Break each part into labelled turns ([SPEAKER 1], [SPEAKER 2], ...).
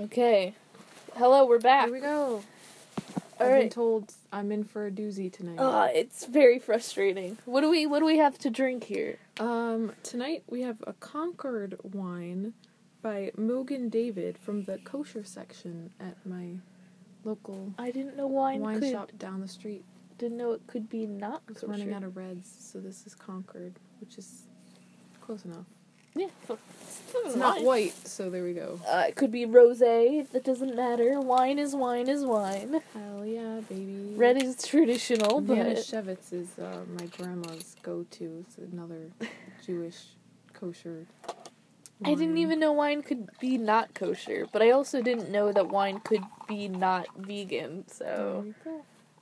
[SPEAKER 1] Okay. Hello, we're back.
[SPEAKER 2] Here we go.
[SPEAKER 1] All
[SPEAKER 2] I've been told I'm in for a doozy tonight.
[SPEAKER 1] Ah, it's very frustrating. What do we what do we have to drink here?
[SPEAKER 2] Um, tonight we have a Concord wine by Mogen David from the kosher section at my local
[SPEAKER 1] I didn't know wine,
[SPEAKER 2] wine
[SPEAKER 1] could
[SPEAKER 2] shop down the street.
[SPEAKER 1] didn't know it could be not
[SPEAKER 2] It's running out of reds, so this is Concord, which is close enough.
[SPEAKER 1] Yeah.
[SPEAKER 2] It's not white, so there we go.
[SPEAKER 1] Uh, it could be rosé. That doesn't matter. Wine is wine is wine.
[SPEAKER 2] Hell yeah, baby.
[SPEAKER 1] Red is traditional, but
[SPEAKER 2] Manischewitz is uh, my grandma's go-to. It's another Jewish kosher.
[SPEAKER 1] I didn't even know wine could be not kosher. But I also didn't know that wine could be not vegan. So.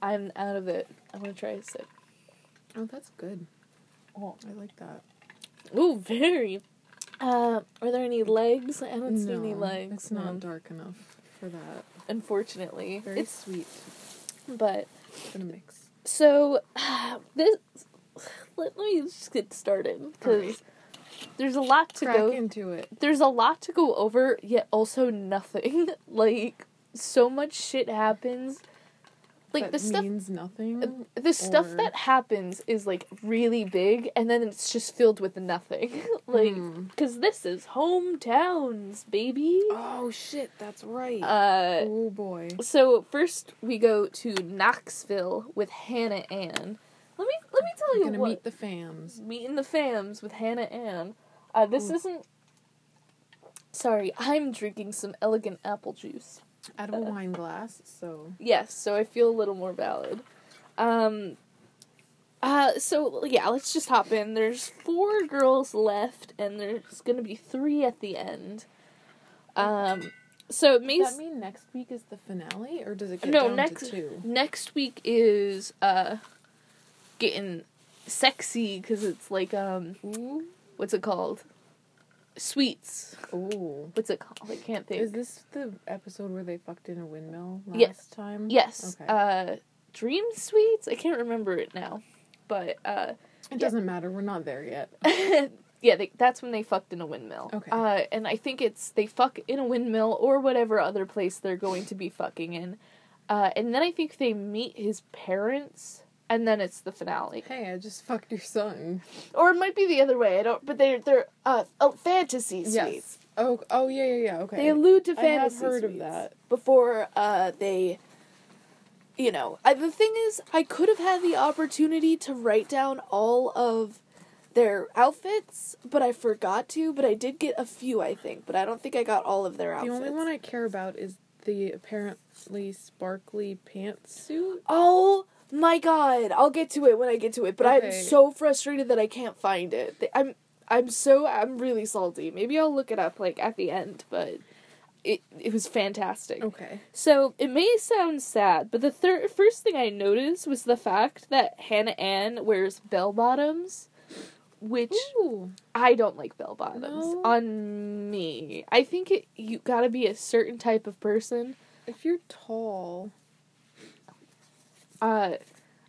[SPEAKER 1] I'm out of it. I'm gonna try a sip.
[SPEAKER 2] Oh, that's good.
[SPEAKER 1] Oh.
[SPEAKER 2] I like that.
[SPEAKER 1] Ooh, very. Uh, are there any legs? I don't see any legs.
[SPEAKER 2] It's not
[SPEAKER 1] no.
[SPEAKER 2] dark enough for that.
[SPEAKER 1] Unfortunately,
[SPEAKER 2] Very
[SPEAKER 1] it's
[SPEAKER 2] sweet.
[SPEAKER 1] but
[SPEAKER 2] Gonna mix.
[SPEAKER 1] so this. Let, let me just get started because there's a lot to
[SPEAKER 2] Crack
[SPEAKER 1] go.
[SPEAKER 2] into it.
[SPEAKER 1] There's a lot to go over, yet also nothing. like so much shit happens. Like
[SPEAKER 2] that
[SPEAKER 1] the stuff
[SPEAKER 2] means nothing.
[SPEAKER 1] the stuff
[SPEAKER 2] or-
[SPEAKER 1] that happens is like really big and then it's just filled with nothing like
[SPEAKER 2] Hmm.
[SPEAKER 1] because this is hometowns baby
[SPEAKER 2] Oh shit, that's right.
[SPEAKER 1] uh
[SPEAKER 2] oh boy.
[SPEAKER 1] so first we go to knoxville with hannah ann let me let me tell
[SPEAKER 2] We're
[SPEAKER 1] you
[SPEAKER 2] gonna
[SPEAKER 1] what
[SPEAKER 2] meet the fams.
[SPEAKER 1] meeting the fams with hannah ann uh this
[SPEAKER 2] Ooh.
[SPEAKER 1] isn't sorry i'm drinking some elegant apple juice
[SPEAKER 2] Out of a wine glass, so
[SPEAKER 1] Yes, so I feel a little more valid. Um uh so yeah, let's just hop in. There's four girls left and there's to be 3 at the end. Um so it may
[SPEAKER 2] does that mean next week is the finale, or does it get
[SPEAKER 1] No,
[SPEAKER 2] down
[SPEAKER 1] next-
[SPEAKER 2] to two?
[SPEAKER 1] next week is uh getting sexy cuz it's like um
[SPEAKER 2] Ooh,
[SPEAKER 1] what's it called? Sweets.
[SPEAKER 2] ooh.
[SPEAKER 1] What's it called? I can't think.
[SPEAKER 2] Is this the episode where they fucked in a windmill last
[SPEAKER 1] Yes.
[SPEAKER 2] time?
[SPEAKER 1] yes.
[SPEAKER 2] Okay.
[SPEAKER 1] Uh Dream Sweets? I can't remember it now. But uh
[SPEAKER 2] it doesn't matter. We're not there yet.
[SPEAKER 1] yeah, they, that's when they fucked in a windmill.
[SPEAKER 2] Okay.
[SPEAKER 1] Uh, and I think it's they fuck in a windmill or whatever other place they're going to be fucking in. Uh, and then I think they meet his parents, and then it's the finale.
[SPEAKER 2] Hey, I just fucked your son.
[SPEAKER 1] Or it might be the other way. I don't. But they're they're uh oh, fantasy suites.
[SPEAKER 2] Yes. Oh, oh yeah, yeah, yeah. Okay.
[SPEAKER 1] They allude to fantasy.
[SPEAKER 2] I have heard of that.
[SPEAKER 1] before uh they. You know, I, the thing is, I could have had the opportunity to write down all of their outfits, but I forgot to. But I did get a few, I think. But I don't think I got all of their outfits.
[SPEAKER 2] The only one I care about is the apparently sparkly pantsuit.
[SPEAKER 1] Oh my god! I'll get to it when I get to it. But I'm so frustrated that I can't find it. I'm I'm so I'm really salty. Maybe I'll look it up like at the end. But it it was fantastic.
[SPEAKER 2] Okay.
[SPEAKER 1] So it may sound sad, but the third first thing I noticed was the fact that Hannah Ann wears bell bottoms, which
[SPEAKER 2] Ooh.
[SPEAKER 1] I don't like bell bottoms
[SPEAKER 2] No?
[SPEAKER 1] on me. I think it you gotta be a certain type of person.
[SPEAKER 2] If you're tall,
[SPEAKER 1] Uh,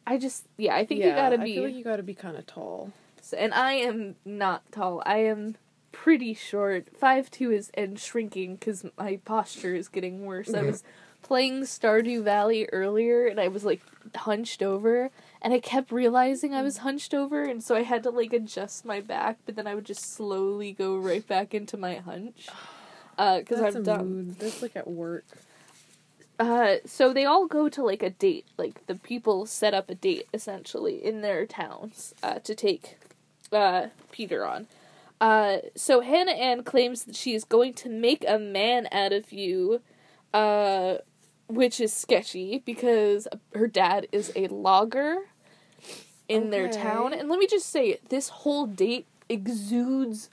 [SPEAKER 1] I just yeah, I think
[SPEAKER 2] yeah,
[SPEAKER 1] you gotta be.
[SPEAKER 2] I feel like you gotta be kind of tall.
[SPEAKER 1] and I am not tall. I am pretty short. Five two is and shrinking because my posture is getting worse. I was playing Stardew Valley earlier and I was like hunched over and I kept realizing I was hunched over and so I had to like adjust my back, but then I would just slowly go right back into my hunch. Uh, because
[SPEAKER 2] That's
[SPEAKER 1] I'm dumb.
[SPEAKER 2] mood. That's like at work.
[SPEAKER 1] Uh, so they all go to like a date. Like the people set up a date essentially in their towns uh, to take uh, Peter on. Uh, so Hannah Ann claims that she is going to make a man out of you, uh, which is sketchy because her dad is a logger in their town. And let me just say, this whole date exudes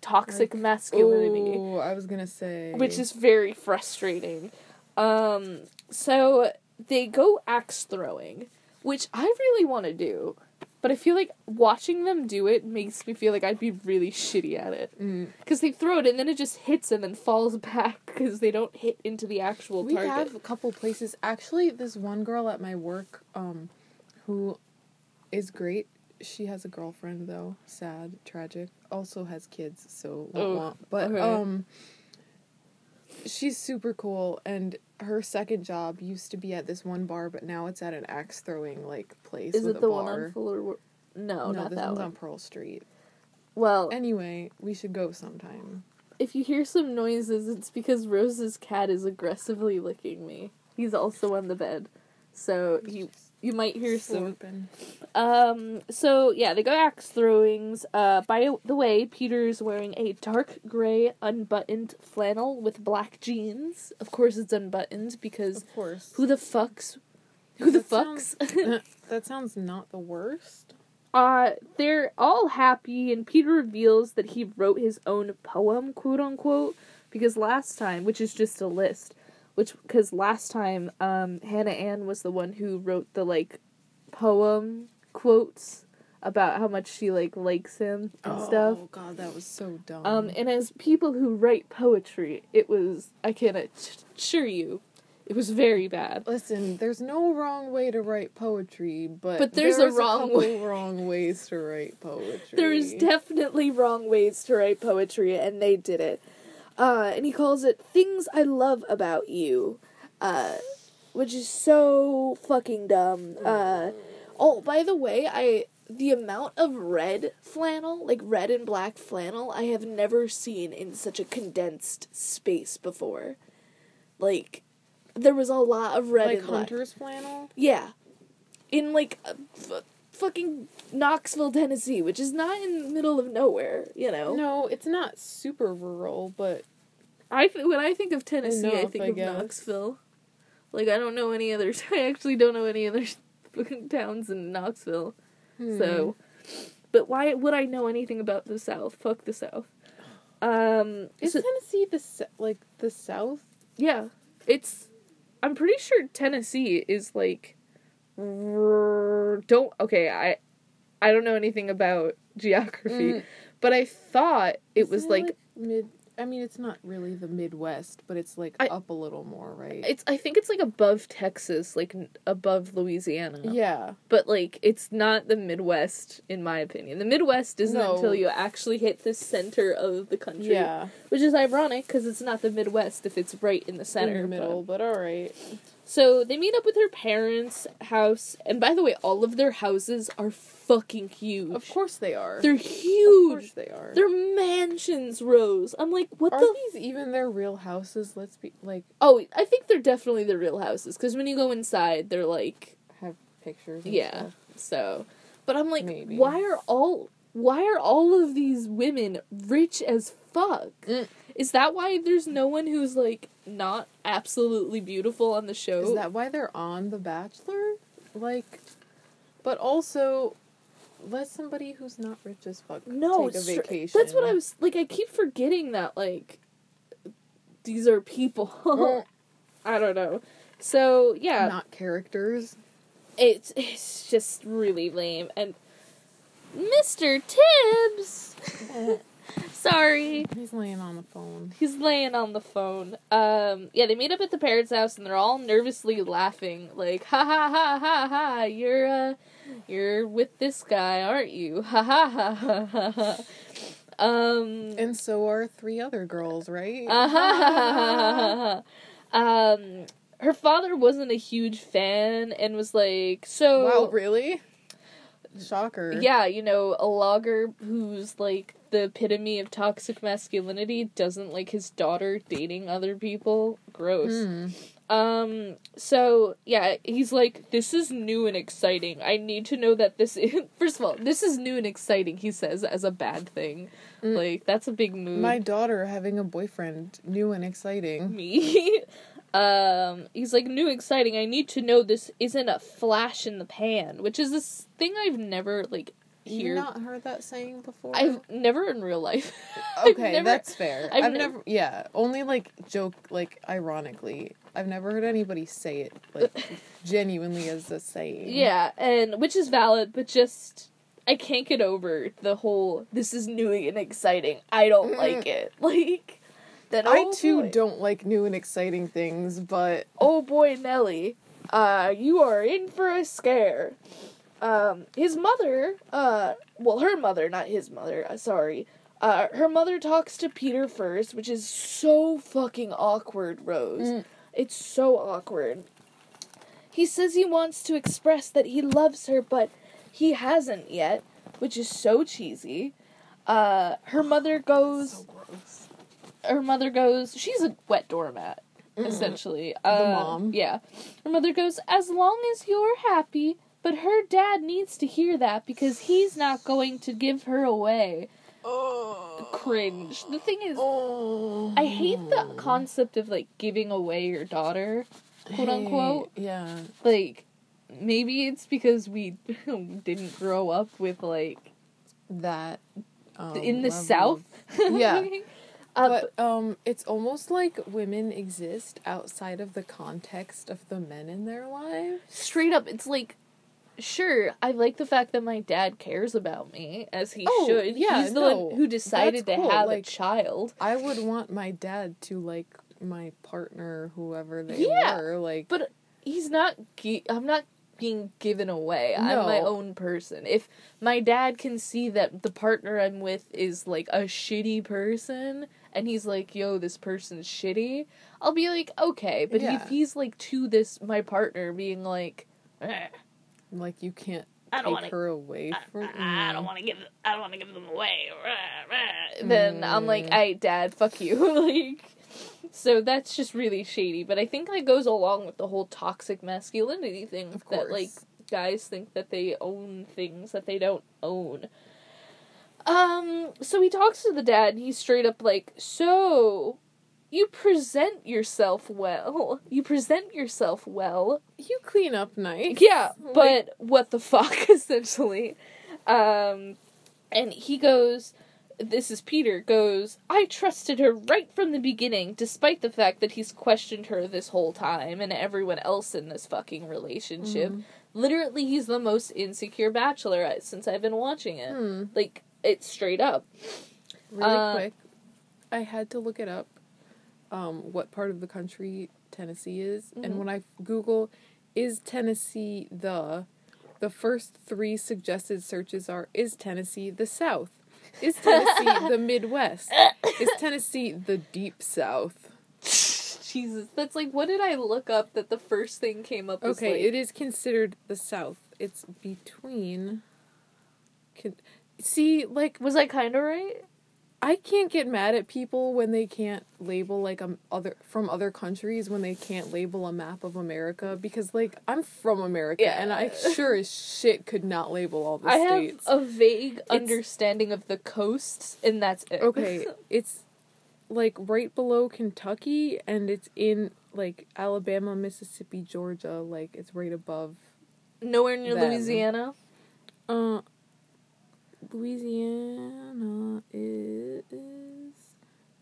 [SPEAKER 1] toxic
[SPEAKER 2] Like,
[SPEAKER 1] masculinity
[SPEAKER 2] Oh, I was gonna say.
[SPEAKER 1] which is very frustrating. Um, so they go axe throwing, which I really want to do, but I feel like watching them do it makes me feel like I'd be really shitty at it.
[SPEAKER 2] Mm.
[SPEAKER 1] Because they throw it and then it just hits and then falls back because they don't hit into the actual
[SPEAKER 2] We
[SPEAKER 1] target.
[SPEAKER 2] have a couple places. Actually, this one girl at my work, um, who is great. She has a girlfriend though. Sad, tragic. Also has kids, so
[SPEAKER 1] Oh.
[SPEAKER 2] But
[SPEAKER 1] okay.
[SPEAKER 2] um, she's super cool, and her second job used to be at this one bar, but now it's at an axe throwing like place.
[SPEAKER 1] Is
[SPEAKER 2] with
[SPEAKER 1] it
[SPEAKER 2] a
[SPEAKER 1] the
[SPEAKER 2] bar.
[SPEAKER 1] one on Fuller? No,
[SPEAKER 2] no,
[SPEAKER 1] not
[SPEAKER 2] this
[SPEAKER 1] that
[SPEAKER 2] one's
[SPEAKER 1] one.
[SPEAKER 2] on Pearl Street.
[SPEAKER 1] Well,
[SPEAKER 2] Anyway, we should go sometime.
[SPEAKER 1] if you hear some noises, it's because Rose's cat is aggressively licking me. He's also on the bed, so you you might hear some Um. So yeah, they go axe throwings. Uh. By the way, Peter's wearing a dark gray unbuttoned flannel with black jeans. Of course, it's unbuttoned because
[SPEAKER 2] Of course.
[SPEAKER 1] who the fucks? Who the
[SPEAKER 2] That
[SPEAKER 1] fucks?
[SPEAKER 2] that sounds not the worst.
[SPEAKER 1] uh. They're all happy, and Peter reveals that he wrote his own poem, quote unquote, because last time, which is just a list, which because last time, um, Hannah Ann was the one who wrote the like poem quotes about how much she like likes him and stuff.
[SPEAKER 2] Oh god, that was so dumb.
[SPEAKER 1] Um, and as people who write poetry, it was I can assure you, it was very bad.
[SPEAKER 2] Listen, there's no wrong way to write poetry, but
[SPEAKER 1] But there's a wrong
[SPEAKER 2] couple
[SPEAKER 1] way.
[SPEAKER 2] wrong ways to write poetry.
[SPEAKER 1] There's definitely wrong ways to write poetry, and they did it. Uh, and he calls it "Things I Love About You," uh, which is so fucking dumb. Uh, oh, by the way, I the amount of red flannel, like red and black flannel, I have never seen in such a condensed space before. Like, there was a lot of red
[SPEAKER 2] like
[SPEAKER 1] and black.
[SPEAKER 2] hunter's flannel.
[SPEAKER 1] Yeah. In like uh, fucking Knoxville, Tennessee, which is not in the middle of nowhere, you know.
[SPEAKER 2] No, it's not super rural, but
[SPEAKER 1] I th- when I think of Tennessee, I think
[SPEAKER 2] I
[SPEAKER 1] of
[SPEAKER 2] guess.
[SPEAKER 1] Knoxville. Like I don't know any other. I actually don't know any other fucking towns in Knoxville.
[SPEAKER 2] hmm.
[SPEAKER 1] So, but why would I know anything about the South? Fuck the South. Um.
[SPEAKER 2] is
[SPEAKER 1] so-
[SPEAKER 2] Tennessee the like the South?
[SPEAKER 1] Yeah, it's. I'm pretty sure Tennessee is like. Don't okay. I, I don't know anything about geography,
[SPEAKER 2] Mm.
[SPEAKER 1] but I thought it
[SPEAKER 2] Isn't
[SPEAKER 1] was like,
[SPEAKER 2] mid. I mean, it's not really the Midwest, but it's like
[SPEAKER 1] I-
[SPEAKER 2] up a little more, right?
[SPEAKER 1] it's. I think it's like above Texas, like above Louisiana.
[SPEAKER 2] yeah.
[SPEAKER 1] but like it's not the Midwest, in my opinion. The Midwest isn't
[SPEAKER 2] No.
[SPEAKER 1] until you actually hit the center of the country.
[SPEAKER 2] Yeah.
[SPEAKER 1] which is ironic because it's not the Midwest if it's right in the center.
[SPEAKER 2] in the
[SPEAKER 1] but-
[SPEAKER 2] middle, but all right.
[SPEAKER 1] So they meet up with her parents' house, and by the way, all of their houses are fucking huge.
[SPEAKER 2] Of course they are.
[SPEAKER 1] They're
[SPEAKER 2] Of
[SPEAKER 1] huge.
[SPEAKER 2] course they are.
[SPEAKER 1] They're mansions, Rose. I'm like, what
[SPEAKER 2] Are
[SPEAKER 1] the?
[SPEAKER 2] Are these even their real houses? Let's be like
[SPEAKER 1] oh, I think they're definitely the real houses because when you go inside, they're like,
[SPEAKER 2] have pictures. And
[SPEAKER 1] yeah.
[SPEAKER 2] stuff.
[SPEAKER 1] So, but I'm like,
[SPEAKER 2] Maybe.
[SPEAKER 1] why are all why are all of these women rich as fuck?
[SPEAKER 2] Mm.
[SPEAKER 1] Is that why there's no one who's like not absolutely beautiful on the show?
[SPEAKER 2] Is that why they're on The Bachelor? Like, but also, let somebody who's not rich as fuck
[SPEAKER 1] no,
[SPEAKER 2] take a vacation.
[SPEAKER 1] That's what I was like. I keep forgetting that like these are people. I don't know. So yeah,
[SPEAKER 2] Not characters.
[SPEAKER 1] it's it's just really lame. And Mr. Tibbs, sorry,
[SPEAKER 2] He's laying on the phone.
[SPEAKER 1] he's laying on the phone. Um, yeah, they meet up at the parents' house and they're all nervously laughing, like ha ha ha ha ha. You're uh, you're with this guy, aren't you? Ha ha ha ha ha. ha. Um,
[SPEAKER 2] And so are three other girls, right?
[SPEAKER 1] Uh-huh. um, her father wasn't a huge fan and was like, so
[SPEAKER 2] wow, really? Shocker.
[SPEAKER 1] yeah, you know, a logger who's like the epitome of toxic masculinity doesn't like his daughter dating other people. Gross.
[SPEAKER 2] Hmm.
[SPEAKER 1] Um, so yeah, he's like, this is new and exciting. I need to know that this is, first of all, this is new and exciting, he says, as a bad thing.
[SPEAKER 2] Mm.
[SPEAKER 1] Like, that's a big move.
[SPEAKER 2] My daughter having a boyfriend, new and exciting.
[SPEAKER 1] me. um, he's like, new exciting. I need to know this isn't a flash in the pan, which is this thing I've never like
[SPEAKER 2] You've
[SPEAKER 1] hear.
[SPEAKER 2] not heard that saying before?
[SPEAKER 1] I've never in real life.
[SPEAKER 2] Okay,
[SPEAKER 1] never-
[SPEAKER 2] that's fair.
[SPEAKER 1] I've
[SPEAKER 2] I've,
[SPEAKER 1] nev-
[SPEAKER 2] never, yeah, only like joke, like ironically. I've never heard anybody say it like genuinely as a saying.
[SPEAKER 1] Yeah, and which is valid, but just I can't get over the whole this is new and exciting. I don't like it. Like then
[SPEAKER 2] I
[SPEAKER 1] oh
[SPEAKER 2] too
[SPEAKER 1] boy.
[SPEAKER 2] don't like new and exciting things, but
[SPEAKER 1] oh boy, Nelly, uh, you are in for a scare. Um, his mother, uh, well, her mother, not his mother, uh, sorry, Uh, her mother talks to Peter first, which is so fucking awkward, Rose.
[SPEAKER 2] Mm.
[SPEAKER 1] It's so awkward. He says he wants to express that he loves her, but he hasn't yet, which is so cheesy. Uh, her mother goes.
[SPEAKER 2] So gross.
[SPEAKER 1] Her mother goes. She's a wet doormat, essentially. Uh,
[SPEAKER 2] Mm-hmm. mom.
[SPEAKER 1] Yeah. Her mother goes. As long as you're happy, but her dad needs to hear that because he's not going to give her away.
[SPEAKER 2] Oh.
[SPEAKER 1] Cringe. The thing is,
[SPEAKER 2] Oh.
[SPEAKER 1] I hate the concept of like giving away your daughter, quote
[SPEAKER 2] Hey,
[SPEAKER 1] unquote.
[SPEAKER 2] Yeah.
[SPEAKER 1] Like, maybe it's because we didn't grow up with like
[SPEAKER 2] That. Um,
[SPEAKER 1] in the
[SPEAKER 2] level
[SPEAKER 1] South.
[SPEAKER 2] Yeah.
[SPEAKER 1] uh,
[SPEAKER 2] but um, it's almost like women exist outside of the context of the men in their lives.
[SPEAKER 1] straight up, it's like, sure, I like the fact that my dad cares about me as he
[SPEAKER 2] Oh,
[SPEAKER 1] should.
[SPEAKER 2] yeah,
[SPEAKER 1] He's the
[SPEAKER 2] no,
[SPEAKER 1] one who decided to
[SPEAKER 2] cool,
[SPEAKER 1] have
[SPEAKER 2] like-
[SPEAKER 1] a child.
[SPEAKER 2] I would want my dad to like my partner, whoever they
[SPEAKER 1] Yeah,
[SPEAKER 2] were. Like,
[SPEAKER 1] But he's not. Gi- I'm not being given away. I'm my own person. If my dad can see that the partner I'm with is like a shitty person, and he's like, "Yo, this person's shitty," I'll be like, "Okay." But
[SPEAKER 2] Yeah.
[SPEAKER 1] if he's like to this my partner being like, eh,
[SPEAKER 2] like you can't
[SPEAKER 1] I don't
[SPEAKER 2] take
[SPEAKER 1] wanna-
[SPEAKER 2] her away from.
[SPEAKER 1] I don't want to give. I don't want to give them away. Then I'm like,
[SPEAKER 2] Mm.
[SPEAKER 1] "Hey, Dad, fuck you." like, so that's just really shady. But I think that goes along with the whole toxic masculinity thing.
[SPEAKER 2] Of
[SPEAKER 1] That like guys think that they own things that they don't own. Um. So he talks to the dad, and he's straight up like, "So." You present yourself well. You present yourself well.
[SPEAKER 2] You clean up nice.
[SPEAKER 1] Yeah,
[SPEAKER 2] Like-
[SPEAKER 1] but what the fuck, essentially. Um, and he goes, this is Peter, goes, I trusted her right from the beginning, despite the fact that he's questioned her this whole time and everyone else in this fucking relationship.
[SPEAKER 2] Mhm.
[SPEAKER 1] Literally, he's the most insecure bachelor since I've been watching it.
[SPEAKER 2] Hmm.
[SPEAKER 1] Like, it's straight up.
[SPEAKER 2] Really
[SPEAKER 1] Uh,
[SPEAKER 2] quick, I had to look it up. Um, what part of the country Tennessee is,
[SPEAKER 1] Mhm.
[SPEAKER 2] and when I Google, is Tennessee the, the first three suggested searches are: Is Tennessee the South? Is Tennessee the Midwest? Is Tennessee the Deep South?
[SPEAKER 1] Jesus, that's like, what did I look up that the first thing came up was
[SPEAKER 2] Okay,
[SPEAKER 1] like,
[SPEAKER 2] it is considered the South. It's between. See, like
[SPEAKER 1] was I kind of right?
[SPEAKER 2] I can't get mad at people when they can't label like um other from other countries when they can't label a map of America because like I'm from America
[SPEAKER 1] Yeah.
[SPEAKER 2] and I sure as shit could not label all the
[SPEAKER 1] I have
[SPEAKER 2] states.
[SPEAKER 1] a vague understanding of the coasts, and that's it.
[SPEAKER 2] okay, it's like right below Kentucky and it's in like Alabama, Mississippi, Georgia, like it's right above
[SPEAKER 1] Nowhere near
[SPEAKER 2] Them.
[SPEAKER 1] Louisiana.
[SPEAKER 2] uh Louisiana is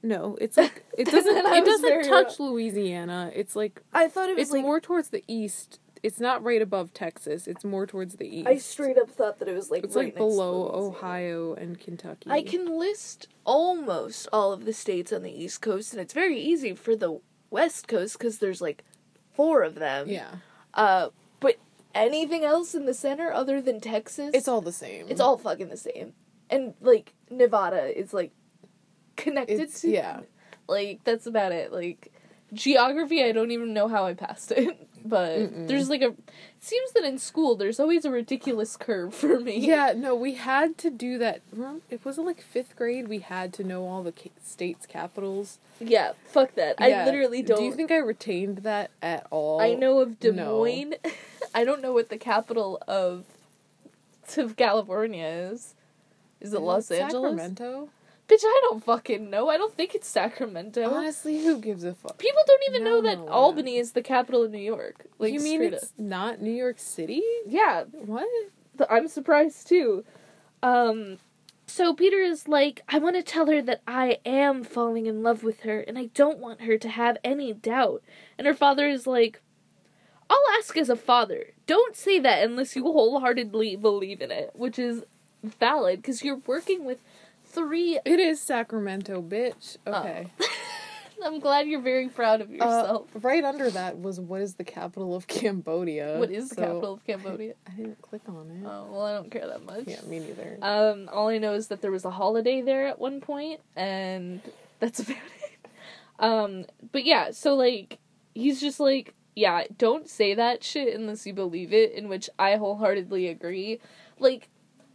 [SPEAKER 2] no, it's like it doesn't it doesn't touch Louisiana. It's like
[SPEAKER 1] I thought it was
[SPEAKER 2] it's
[SPEAKER 1] like.
[SPEAKER 2] more towards the east. It's not right above Texas. It's more towards the east.
[SPEAKER 1] I straight up thought that it was like.
[SPEAKER 2] It's
[SPEAKER 1] right
[SPEAKER 2] like below. Ohio and Kentucky.
[SPEAKER 1] I can list almost all of the states on the East Coast, and it's very easy for the West Coast because there's like four of them.
[SPEAKER 2] Yeah.
[SPEAKER 1] Uh, anything else in the center other than Texas,
[SPEAKER 2] It's all the same.
[SPEAKER 1] it's all fucking the same. And like Nevada is like connected
[SPEAKER 2] It's-
[SPEAKER 1] to
[SPEAKER 2] yeah.
[SPEAKER 1] Like that's about it. Like geography, I don't even know how I passed it. But
[SPEAKER 2] Mm-mm.
[SPEAKER 1] there's like a. It seems that in school there's always a ridiculous curve for me.
[SPEAKER 2] Yeah, no, we had to do that. It wasn't like fifth grade. We had to know all the ca- states' capitals.
[SPEAKER 1] Yeah. Fuck that.
[SPEAKER 2] Yeah.
[SPEAKER 1] I literally don't.
[SPEAKER 2] Do you think I retained that at all?
[SPEAKER 1] I know of Des
[SPEAKER 2] no.
[SPEAKER 1] I don't know what the capital of of California is. Is it Los Angeles?
[SPEAKER 2] Sacramento.
[SPEAKER 1] Bitch, I don't fucking know. I don't think it's Sacramento.
[SPEAKER 2] Honestly, who gives a fuck?
[SPEAKER 1] People don't even
[SPEAKER 2] No,
[SPEAKER 1] know that
[SPEAKER 2] no.
[SPEAKER 1] Albany is the capital of New York. Like
[SPEAKER 2] you mean it's
[SPEAKER 1] up.
[SPEAKER 2] not New York City?
[SPEAKER 1] Yeah,
[SPEAKER 2] What?
[SPEAKER 1] I'm surprised too. Um so Peter is like, I want to tell her that I am falling in love with her and I don't want her to have any doubt. And her father is like, I'll ask as a father. Don't say that unless you wholeheartedly believe in it, which is valid because you're working with three
[SPEAKER 2] It is Sacramento, bitch.
[SPEAKER 1] Oh.
[SPEAKER 2] Okay.
[SPEAKER 1] I'm glad you're very proud of
[SPEAKER 2] Uh,
[SPEAKER 1] yourself.
[SPEAKER 2] right under that was what is the capital of Cambodia?
[SPEAKER 1] what is the capital of Cambodia?
[SPEAKER 2] I didn't click on it.
[SPEAKER 1] Oh well, I don't care that much.
[SPEAKER 2] Yeah, me neither.
[SPEAKER 1] Um, all I know is that there was a holiday there at one point, and that's about it. Um, but yeah, so like he's just like, yeah, don't say that shit unless you believe it, in which I wholeheartedly agree. Like,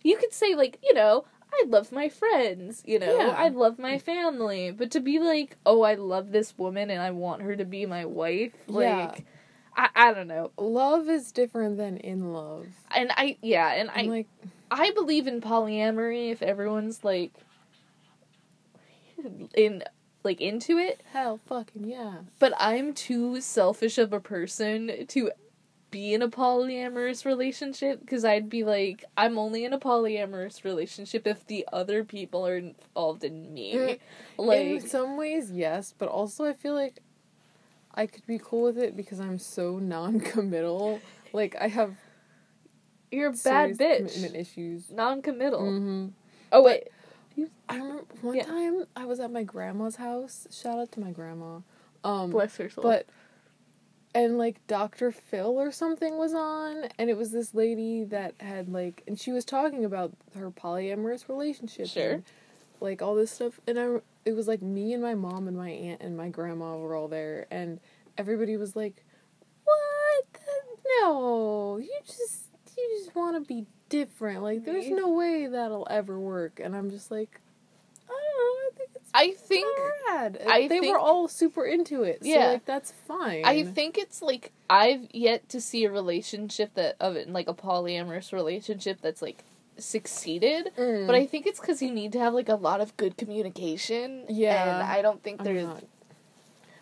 [SPEAKER 1] you could say like, you know, I love my friends, you know,
[SPEAKER 2] Yeah.
[SPEAKER 1] I love my family, but to be like, oh, I love this woman and I want her to be my wife, like.
[SPEAKER 2] Yeah.
[SPEAKER 1] I, I don't know.
[SPEAKER 2] love is different than in love.
[SPEAKER 1] And I yeah, and I
[SPEAKER 2] I'm like,
[SPEAKER 1] I believe in polyamory if everyone's like in like into it,
[SPEAKER 2] hell, fucking yeah.
[SPEAKER 1] but I'm too selfish of a person to be in a polyamorous relationship because I'd be like I'm only in a polyamorous relationship if the other people are involved in me. Like
[SPEAKER 2] in some ways, yes, but also I feel like I could be cool with it because I'm so non-committal. Like I have
[SPEAKER 1] you're a bad bitch.
[SPEAKER 2] commitment issues.
[SPEAKER 1] Non-committal.
[SPEAKER 2] Mm-hmm.
[SPEAKER 1] Oh wait.
[SPEAKER 2] I remember one
[SPEAKER 1] Yeah.
[SPEAKER 2] time I was at my grandma's house. Shout out to my grandma. Um,
[SPEAKER 1] Bless her soul.
[SPEAKER 2] but and like Dr. Phil or something was on, and it was this lady that had like, and she was talking about her polyamorous relationship.
[SPEAKER 1] Sure.
[SPEAKER 2] and, like all this stuff, and I, it was like me and my mom and my aunt and my grandma were all there, and everybody was like, "What? No, you just you just want to be different. Like, there's no way that'll ever work." And I'm just like, I don't know. I think it's
[SPEAKER 1] I think. I
[SPEAKER 2] they
[SPEAKER 1] think-
[SPEAKER 2] were all super into it. So
[SPEAKER 1] Yeah.
[SPEAKER 2] like that's fine.
[SPEAKER 1] I think it's like I've yet to see a relationship that of it like a polyamorous relationship that's like succeeded.
[SPEAKER 2] Mm.
[SPEAKER 1] But I think it's because you need to have like a lot of good communication.
[SPEAKER 2] Yeah.
[SPEAKER 1] and I don't think there's.
[SPEAKER 2] not,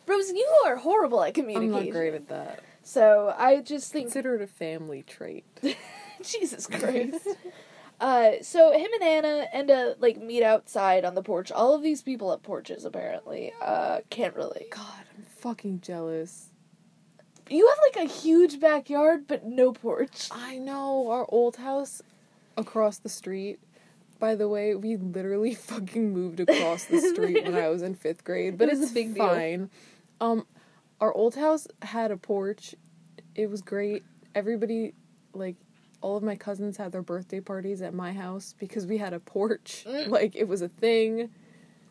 [SPEAKER 1] Rose, you are horrible at communication.
[SPEAKER 2] I'm not great at that.
[SPEAKER 1] So I just think
[SPEAKER 2] Consider it a family trait.
[SPEAKER 1] Jesus Christ. uh, so him and Anna end up like meet outside on the porch. All of these people have porches apparently. Uh, can't really.
[SPEAKER 2] God, I'm fucking jealous.
[SPEAKER 1] You have like a huge backyard, but no porch.
[SPEAKER 2] I know our old house across the street. By the way, we literally fucking moved across the street when I was in fifth grade, but
[SPEAKER 1] It
[SPEAKER 2] it's
[SPEAKER 1] a big deal.
[SPEAKER 2] fine. Um, our old house had a porch. It was great. Everybody, like, all of my cousins had their birthday parties at my house because we had a porch.
[SPEAKER 1] Mm.
[SPEAKER 2] Like, it was a thing.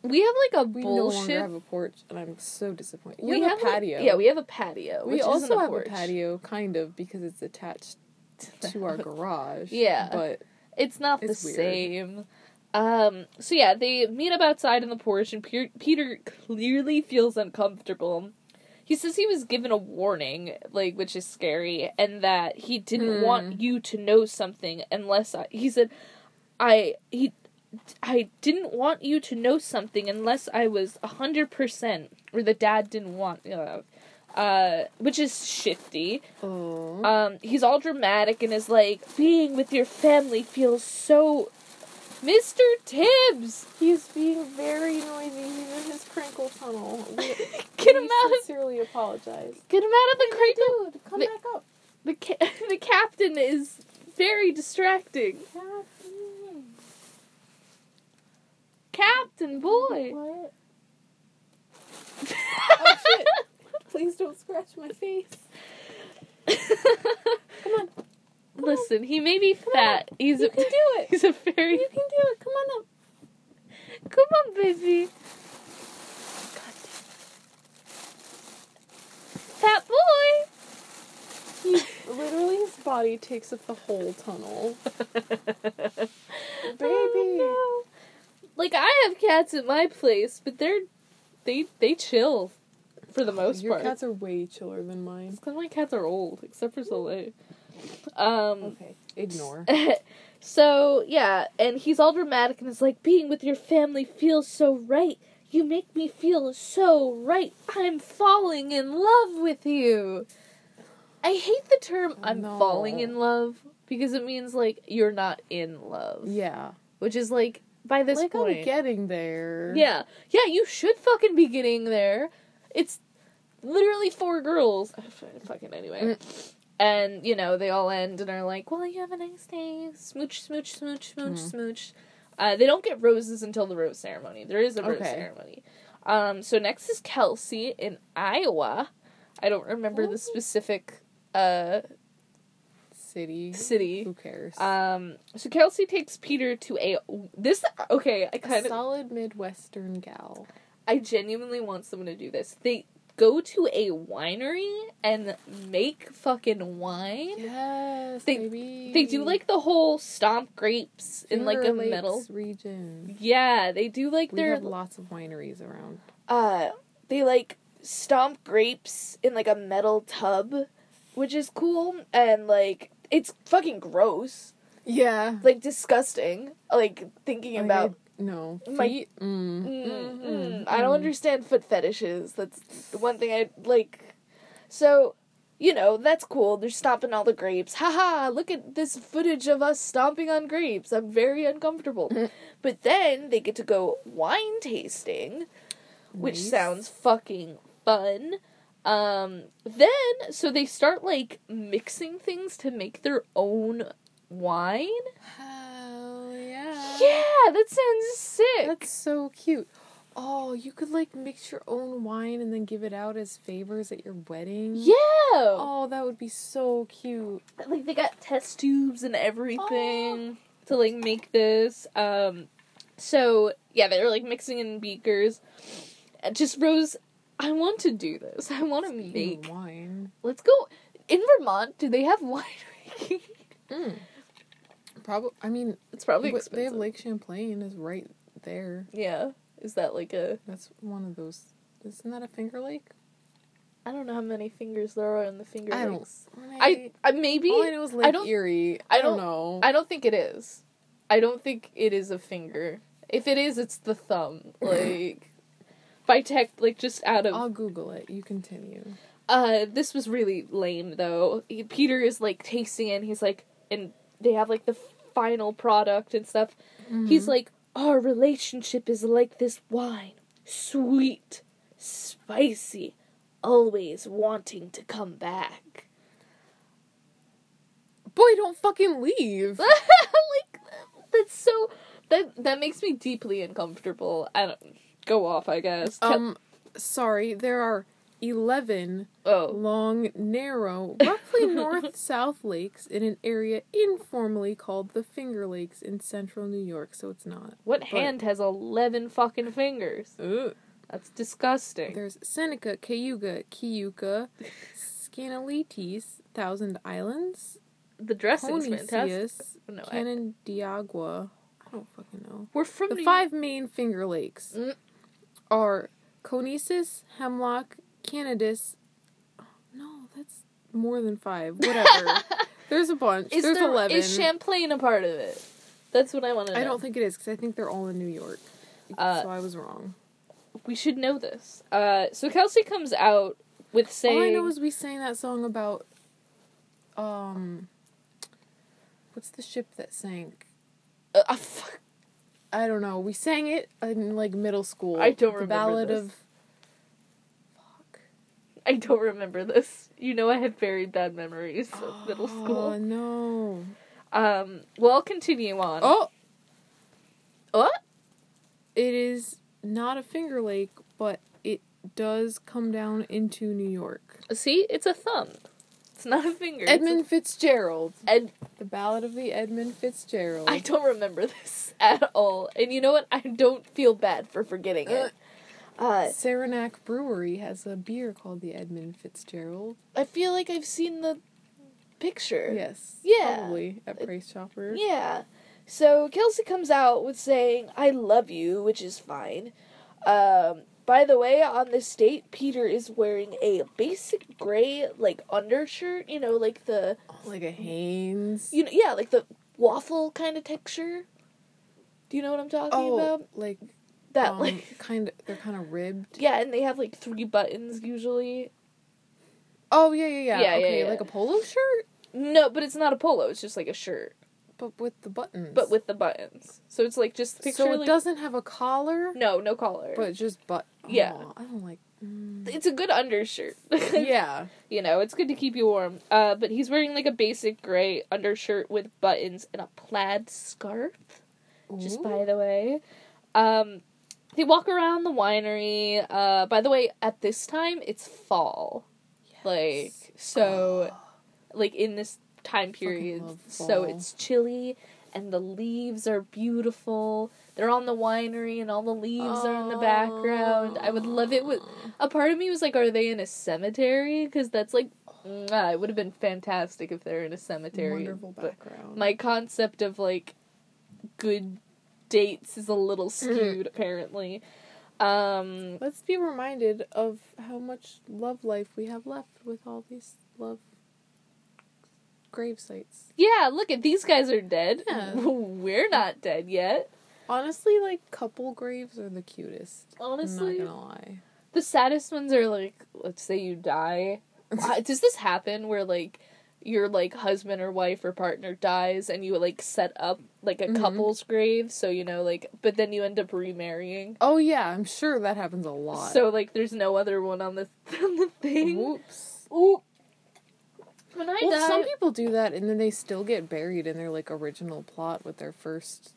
[SPEAKER 1] We have like a
[SPEAKER 2] We no longer
[SPEAKER 1] bullshit.
[SPEAKER 2] have a porch, and I'm so disappointed.
[SPEAKER 1] we
[SPEAKER 2] We have a
[SPEAKER 1] like-
[SPEAKER 2] patio.
[SPEAKER 1] yeah, we have a patio.
[SPEAKER 2] We
[SPEAKER 1] which
[SPEAKER 2] also
[SPEAKER 1] a
[SPEAKER 2] have
[SPEAKER 1] porch.
[SPEAKER 2] a patio, kind of, because it's attached to our garage.
[SPEAKER 1] Yeah.
[SPEAKER 2] But
[SPEAKER 1] It's not
[SPEAKER 2] It's
[SPEAKER 1] the
[SPEAKER 2] weird.
[SPEAKER 1] same. Um. So yeah, they meet up outside on the porch, and Pe- Peter clearly feels uncomfortable. He says he was given a warning, like which is scary, and that he didn't
[SPEAKER 2] Hmm.
[SPEAKER 1] want you to know something unless I. He said, I he. I didn't want you to know something unless I was a hundred percent, or the dad didn't want, uh, uh, which is shifty.
[SPEAKER 2] oh,
[SPEAKER 1] Um, he's all dramatic and is like, being with your family feels so. Mr. Tibbs!
[SPEAKER 2] he's being very noisy. He's in his crinkle tunnel. We,
[SPEAKER 1] Get him out of
[SPEAKER 2] Sincerely apologize.
[SPEAKER 1] get him out of the.
[SPEAKER 2] Dude, come
[SPEAKER 1] The-
[SPEAKER 2] back up.
[SPEAKER 1] The ca- the captain is very distracting. Captain boy.
[SPEAKER 2] What? Oh shit! Please don't scratch my face. Come on.
[SPEAKER 1] Listen, he may be fat. He's
[SPEAKER 2] You
[SPEAKER 1] a
[SPEAKER 2] can do it.
[SPEAKER 1] he's a very
[SPEAKER 2] You can do it. Come on up.
[SPEAKER 1] Come on, baby. Fat boy.
[SPEAKER 2] He literally his body takes up the whole tunnel. Baby.
[SPEAKER 1] Oh. Like I have cats at my place, but they're they they chill for the most
[SPEAKER 2] Your
[SPEAKER 1] part.
[SPEAKER 2] cats are way chiller than mine.
[SPEAKER 1] Because my cats are old, except for Soleil. Um.
[SPEAKER 2] Okay, ignore.
[SPEAKER 1] so yeah, and he's all dramatic and is like, "Being with your family feels so right. You make me feel so right. I'm falling in love with you." I hate the term "I'm
[SPEAKER 2] No.
[SPEAKER 1] falling in love" because it means like you're not in love,
[SPEAKER 2] Yeah.
[SPEAKER 1] which is like by this
[SPEAKER 2] like
[SPEAKER 1] point.
[SPEAKER 2] I'm getting there.
[SPEAKER 1] Yeah, yeah, you should fucking be getting there. It's literally four girls. Fucking anyway.
[SPEAKER 2] Mm.
[SPEAKER 1] And, you know, they all end and are like, well, you have a nice day. Smooch, smooch, smooch, smooch,
[SPEAKER 2] Mhm.
[SPEAKER 1] smooch. Uh, they don't get roses until the rose ceremony. There is a rose
[SPEAKER 2] Okay.
[SPEAKER 1] ceremony. Um, so next is Kelsey in Iowa. I don't remember the specific uh
[SPEAKER 2] City.
[SPEAKER 1] city.
[SPEAKER 2] Who cares?
[SPEAKER 1] Um, so Kelsey takes Peter to a this. Okay, I kind of
[SPEAKER 2] solid Midwestern gal.
[SPEAKER 1] I genuinely want someone to do this. They go to a winery and make fucking wine.
[SPEAKER 2] Yes,
[SPEAKER 1] They-
[SPEAKER 2] baby.
[SPEAKER 1] They do like the whole stomp grapes in like a
[SPEAKER 2] Lakes
[SPEAKER 1] metal.
[SPEAKER 2] region.
[SPEAKER 1] Yeah, they do like
[SPEAKER 2] We
[SPEAKER 1] their
[SPEAKER 2] have lots of wineries around.
[SPEAKER 1] uh they like stomp grapes in like a metal tub, which is cool and like it's fucking gross.
[SPEAKER 2] Yeah.
[SPEAKER 1] Like disgusting. Like thinking
[SPEAKER 2] Like,
[SPEAKER 1] about
[SPEAKER 2] I- no feet. Mm.
[SPEAKER 1] Mm,
[SPEAKER 2] Mm,
[SPEAKER 1] mm.
[SPEAKER 2] mm,
[SPEAKER 1] I don't understand foot fetishes. That's the one thing I like. So, you know, that's cool. They're stomping all the grapes. Haha, look at this footage of us stomping on grapes. I'm very uncomfortable. but then they get to go wine tasting, which
[SPEAKER 2] Nice.
[SPEAKER 1] sounds fucking fun. Um, then, so they start like mixing things to make their own wine.
[SPEAKER 2] Yeah.
[SPEAKER 1] That sounds sick.
[SPEAKER 2] That's so cute. Oh, you could like mix your own wine and then give it out as favors at your wedding.
[SPEAKER 1] yeah.
[SPEAKER 2] Oh, that would be so cute.
[SPEAKER 1] like they got test tubes and everything to like make this um so yeah they were like mixing in beakers just rose i want to do this i want to make
[SPEAKER 2] wine.
[SPEAKER 1] let's go in vermont do they have wine?
[SPEAKER 2] Mm. Probably. I mean,
[SPEAKER 1] it's probably expensive
[SPEAKER 2] they have Lake Champlain is right there.
[SPEAKER 1] yeah is that like a
[SPEAKER 2] That's one of those. Isn't that a Finger Lake?
[SPEAKER 1] i don't know how many fingers there are in the finger
[SPEAKER 2] I don't-
[SPEAKER 1] lakes i i maybe
[SPEAKER 2] All I know is Lake
[SPEAKER 1] don't-
[SPEAKER 2] Erie.
[SPEAKER 1] I
[SPEAKER 2] I don't
[SPEAKER 1] don't-
[SPEAKER 2] know.
[SPEAKER 1] I don't think it is. I don't think it is a finger. If it is, it's the thumb. Like by tech, like just out of.
[SPEAKER 2] I'll Google it. You continue.
[SPEAKER 1] Uh, this was really lame though. He, Peter is like tasting it. and He's like, and they have like the final product and stuff. He's like, our relationship is like this wine, sweet, spicy, always wanting to come back.
[SPEAKER 2] Boy, don't fucking leave.
[SPEAKER 1] like that's so that that makes me deeply uncomfortable. I don't go off. I guess.
[SPEAKER 2] Um, sorry. There are eleven
[SPEAKER 1] oh,
[SPEAKER 2] long, narrow, roughly north-south lakes in an area informally called the Finger Lakes in central New York. So it's not.
[SPEAKER 1] what
[SPEAKER 2] but-
[SPEAKER 1] hand has eleven fucking fingers?
[SPEAKER 2] Ugh.
[SPEAKER 1] That's disgusting.
[SPEAKER 2] There's Seneca, Cayuga, Kiyuka, Scanalites, Thousand Islands,
[SPEAKER 1] the dressing's fantastic. No, I,
[SPEAKER 2] Canandaigua. I don't fucking know.
[SPEAKER 1] we're from
[SPEAKER 2] The
[SPEAKER 1] New
[SPEAKER 2] five main Finger Lakes
[SPEAKER 1] Mm.
[SPEAKER 2] are Conesus, Hemlock, Oh, No, that's more than five. Whatever. There's a bunch.
[SPEAKER 1] Is
[SPEAKER 2] There's
[SPEAKER 1] there,
[SPEAKER 2] eleven.
[SPEAKER 1] Is Champlain a part of it? That's what I want to know.
[SPEAKER 2] I don't think it is because I think they're all in New York.
[SPEAKER 1] Uh,
[SPEAKER 2] so I was wrong.
[SPEAKER 1] we should know this. Uh, so Kelsey comes out with saying,
[SPEAKER 2] All I know is we sang that song about um what's the ship that sank?
[SPEAKER 1] uh, uh, fuck,
[SPEAKER 2] I don't know. We sang it in like middle school.
[SPEAKER 1] I don't
[SPEAKER 2] the
[SPEAKER 1] remember
[SPEAKER 2] ballad
[SPEAKER 1] this.
[SPEAKER 2] of.
[SPEAKER 1] I don't remember this. You know, I have very bad memories of middle school.
[SPEAKER 2] Oh no.
[SPEAKER 1] Um, well, I'll continue on.
[SPEAKER 2] Oh,
[SPEAKER 1] what?
[SPEAKER 2] it is not a Finger Lake, but it does come down into New York.
[SPEAKER 1] See, it's a thumb. It's not a finger. it's a-
[SPEAKER 2] Edmund Fitzgerald.
[SPEAKER 1] Ed.
[SPEAKER 2] The Ballad of the Edmund Fitzgerald.
[SPEAKER 1] I don't remember this at all, and you know what? I don't feel bad for forgetting it. Uh,
[SPEAKER 2] Saranac Brewery has a beer called the Edmund Fitzgerald.
[SPEAKER 1] I feel like I've seen the picture.
[SPEAKER 2] Yes.
[SPEAKER 1] Yeah.
[SPEAKER 2] Probably at Price Chopper.
[SPEAKER 1] Yeah. So Kelsey comes out with saying, I love you, which is fine. Um, by the way, on this date, Peter is wearing a basic gray, like, undershirt, you know, like the,
[SPEAKER 2] Like a Hanes.
[SPEAKER 1] you know, yeah, like the waffle kind of texture. Do you know what I'm talking
[SPEAKER 2] oh,
[SPEAKER 1] about?
[SPEAKER 2] like
[SPEAKER 1] That,
[SPEAKER 2] um,
[SPEAKER 1] like,
[SPEAKER 2] kind of. They're kind of ribbed.
[SPEAKER 1] yeah, and they have, like, three buttons usually.
[SPEAKER 2] Oh yeah, yeah, yeah.
[SPEAKER 1] Yeah, yeah,
[SPEAKER 2] okay,
[SPEAKER 1] yeah.
[SPEAKER 2] like a polo shirt,
[SPEAKER 1] No, but it's not a polo, it's just like a shirt,
[SPEAKER 2] but with the buttons.
[SPEAKER 1] but with the buttons. So it's like just picture,
[SPEAKER 2] so it
[SPEAKER 1] like,
[SPEAKER 2] doesn't have a collar,
[SPEAKER 1] no, no collar.
[SPEAKER 2] but just but.
[SPEAKER 1] Yeah.
[SPEAKER 2] Aw, I don't like. mm.
[SPEAKER 1] it's a good undershirt.
[SPEAKER 2] yeah.
[SPEAKER 1] you know, it's good to keep you warm. Uh, but he's wearing like a basic gray undershirt with buttons and a plaid scarf. Just by the way, um, they walk around the winery. Uh, by the way, at this time it's fall, like so, like in this time period, so it's chilly and the leaves are beautiful. They're on the winery and all the leaves are in the background. I would love it. With a part of me was like, are they in a cemetery? Because that's like, mwah, it would have been fantastic if they're in a cemetery.
[SPEAKER 2] Wonderful
[SPEAKER 1] but
[SPEAKER 2] background.
[SPEAKER 1] my concept of like good dates is a little skewed apparently um
[SPEAKER 2] Let's be reminded of how much love life we have left with all these love grave sites.
[SPEAKER 1] yeah look at these guys are dead
[SPEAKER 2] Yeah.
[SPEAKER 1] we're not dead yet
[SPEAKER 2] Honestly, like couple graves are the cutest.
[SPEAKER 1] honestly
[SPEAKER 2] I'm not gonna lie.
[SPEAKER 1] the saddest ones are like let's say you die does this happen where like your like husband or wife or partner dies and you like set up like a
[SPEAKER 2] Mhm.
[SPEAKER 1] couple's grave so you know like but then you end up remarrying
[SPEAKER 2] Oh yeah, I'm sure that happens a lot.
[SPEAKER 1] so like there's no other one on the on the thing
[SPEAKER 2] oops
[SPEAKER 1] Ooh. When I
[SPEAKER 2] Well,
[SPEAKER 1] die,
[SPEAKER 2] some people do that, and then they still get buried in their like original plot with their first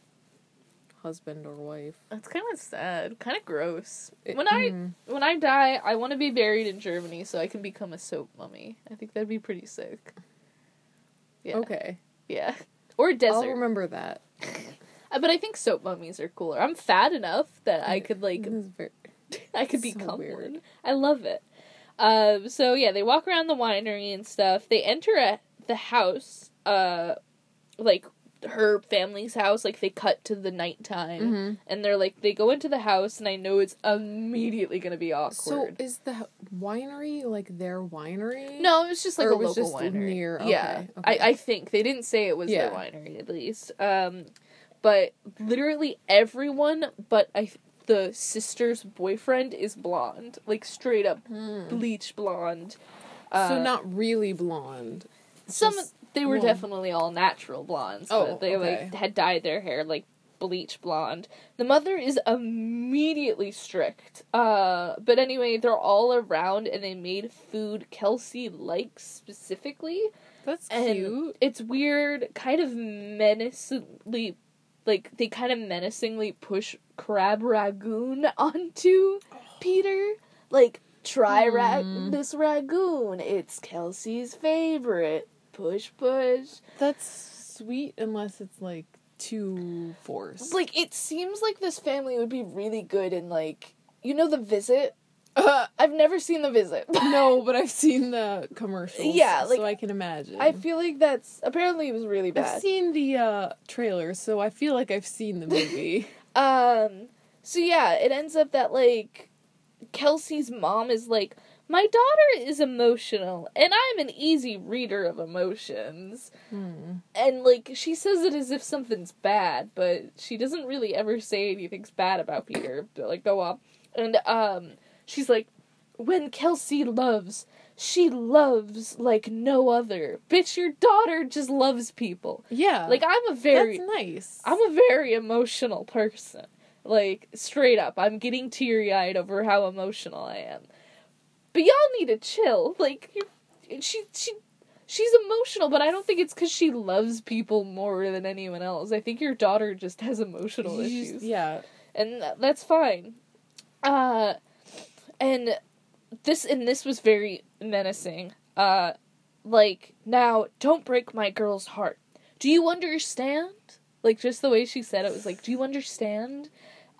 [SPEAKER 2] husband or wife.
[SPEAKER 1] that's kind of sad, kind of gross.
[SPEAKER 2] It-
[SPEAKER 1] when I
[SPEAKER 2] mm.
[SPEAKER 1] when I die, I want to be buried in Germany so I can become a soap mummy. I think that'd be pretty sick. Yeah,
[SPEAKER 2] okay,
[SPEAKER 1] yeah, or desert.
[SPEAKER 2] I'll remember that.
[SPEAKER 1] Uh, but I think soap mummies are cooler. I'm fat enough that I could like
[SPEAKER 2] very-
[SPEAKER 1] I could
[SPEAKER 2] So weird.
[SPEAKER 1] one. I love it. Um, so yeah, they walk around the winery and stuff. They enter a, the house, uh, like her family's house. Like they cut to the nighttime,
[SPEAKER 2] Mhm.
[SPEAKER 1] and they're like they go into the house, and I know it's immediately gonna be awkward.
[SPEAKER 2] So is the winery like their winery?
[SPEAKER 1] no, it was just like
[SPEAKER 2] Or
[SPEAKER 1] a
[SPEAKER 2] it was
[SPEAKER 1] local
[SPEAKER 2] just
[SPEAKER 1] winery.
[SPEAKER 2] near-
[SPEAKER 1] Yeah,
[SPEAKER 2] okay, okay.
[SPEAKER 1] I I think they didn't say it was their winery at least. Um, but literally everyone, but I the sister's boyfriend is blonde, like straight up
[SPEAKER 2] Hmm.
[SPEAKER 1] bleach blonde.
[SPEAKER 2] so
[SPEAKER 1] Uh,
[SPEAKER 2] not really blonde.
[SPEAKER 1] some
[SPEAKER 2] just
[SPEAKER 1] they were
[SPEAKER 2] blonde.
[SPEAKER 1] definitely all natural blondes,
[SPEAKER 2] Oh,
[SPEAKER 1] but they
[SPEAKER 2] okay.
[SPEAKER 1] like had dyed their hair like bleach blonde. The mother is immediately strict. Uh, but anyway, they're all around and they made food Kelsey likes specifically.
[SPEAKER 2] That's
[SPEAKER 1] And
[SPEAKER 2] cute.
[SPEAKER 1] it's weird, kind of menacingly, like they kind of menacingly push crab rangoon onto Peter. Like, try ra-
[SPEAKER 2] Hmm.
[SPEAKER 1] this rangoon. It's Kelsey's favorite. Push, push.
[SPEAKER 2] That's sweet unless it's like too forced.
[SPEAKER 1] Like, it seems like this family would be really good in like, you know, the visit. I've never seen the visit.
[SPEAKER 2] no, but I've seen the commercials.
[SPEAKER 1] Yeah, like-
[SPEAKER 2] so I can imagine.
[SPEAKER 1] I feel like that's apparently it was really bad.
[SPEAKER 2] I've seen the uh, trailer, so I feel like I've seen the movie.
[SPEAKER 1] Um. So yeah, it ends up that like Kelsey's mom is like, my daughter is emotional, and I'm an easy reader of emotions.
[SPEAKER 2] hmm.
[SPEAKER 1] And like she says it as if something's bad, but she doesn't really ever say anything's bad about Peter. But, like go on, and um, she's like, when Kelsey loves. She loves like no other. Bitch, your daughter just loves people.
[SPEAKER 2] Yeah,
[SPEAKER 1] Like I'm a very
[SPEAKER 2] that's nice.
[SPEAKER 1] I'm a very emotional person. Like, straight up, I'm getting teary eyed over how emotional I am. But y'all need to chill. Like, she, she, she's emotional, but I don't think it's because she loves people more than anyone else. I think your daughter just has emotional
[SPEAKER 2] You
[SPEAKER 1] issues.
[SPEAKER 2] yeah,
[SPEAKER 1] And th- that's fine. Uh, and this, and this was very menacing. Uh, like, now, don't break my girl's heart. Do you understand? Like, just the way she said it was like, do you understand?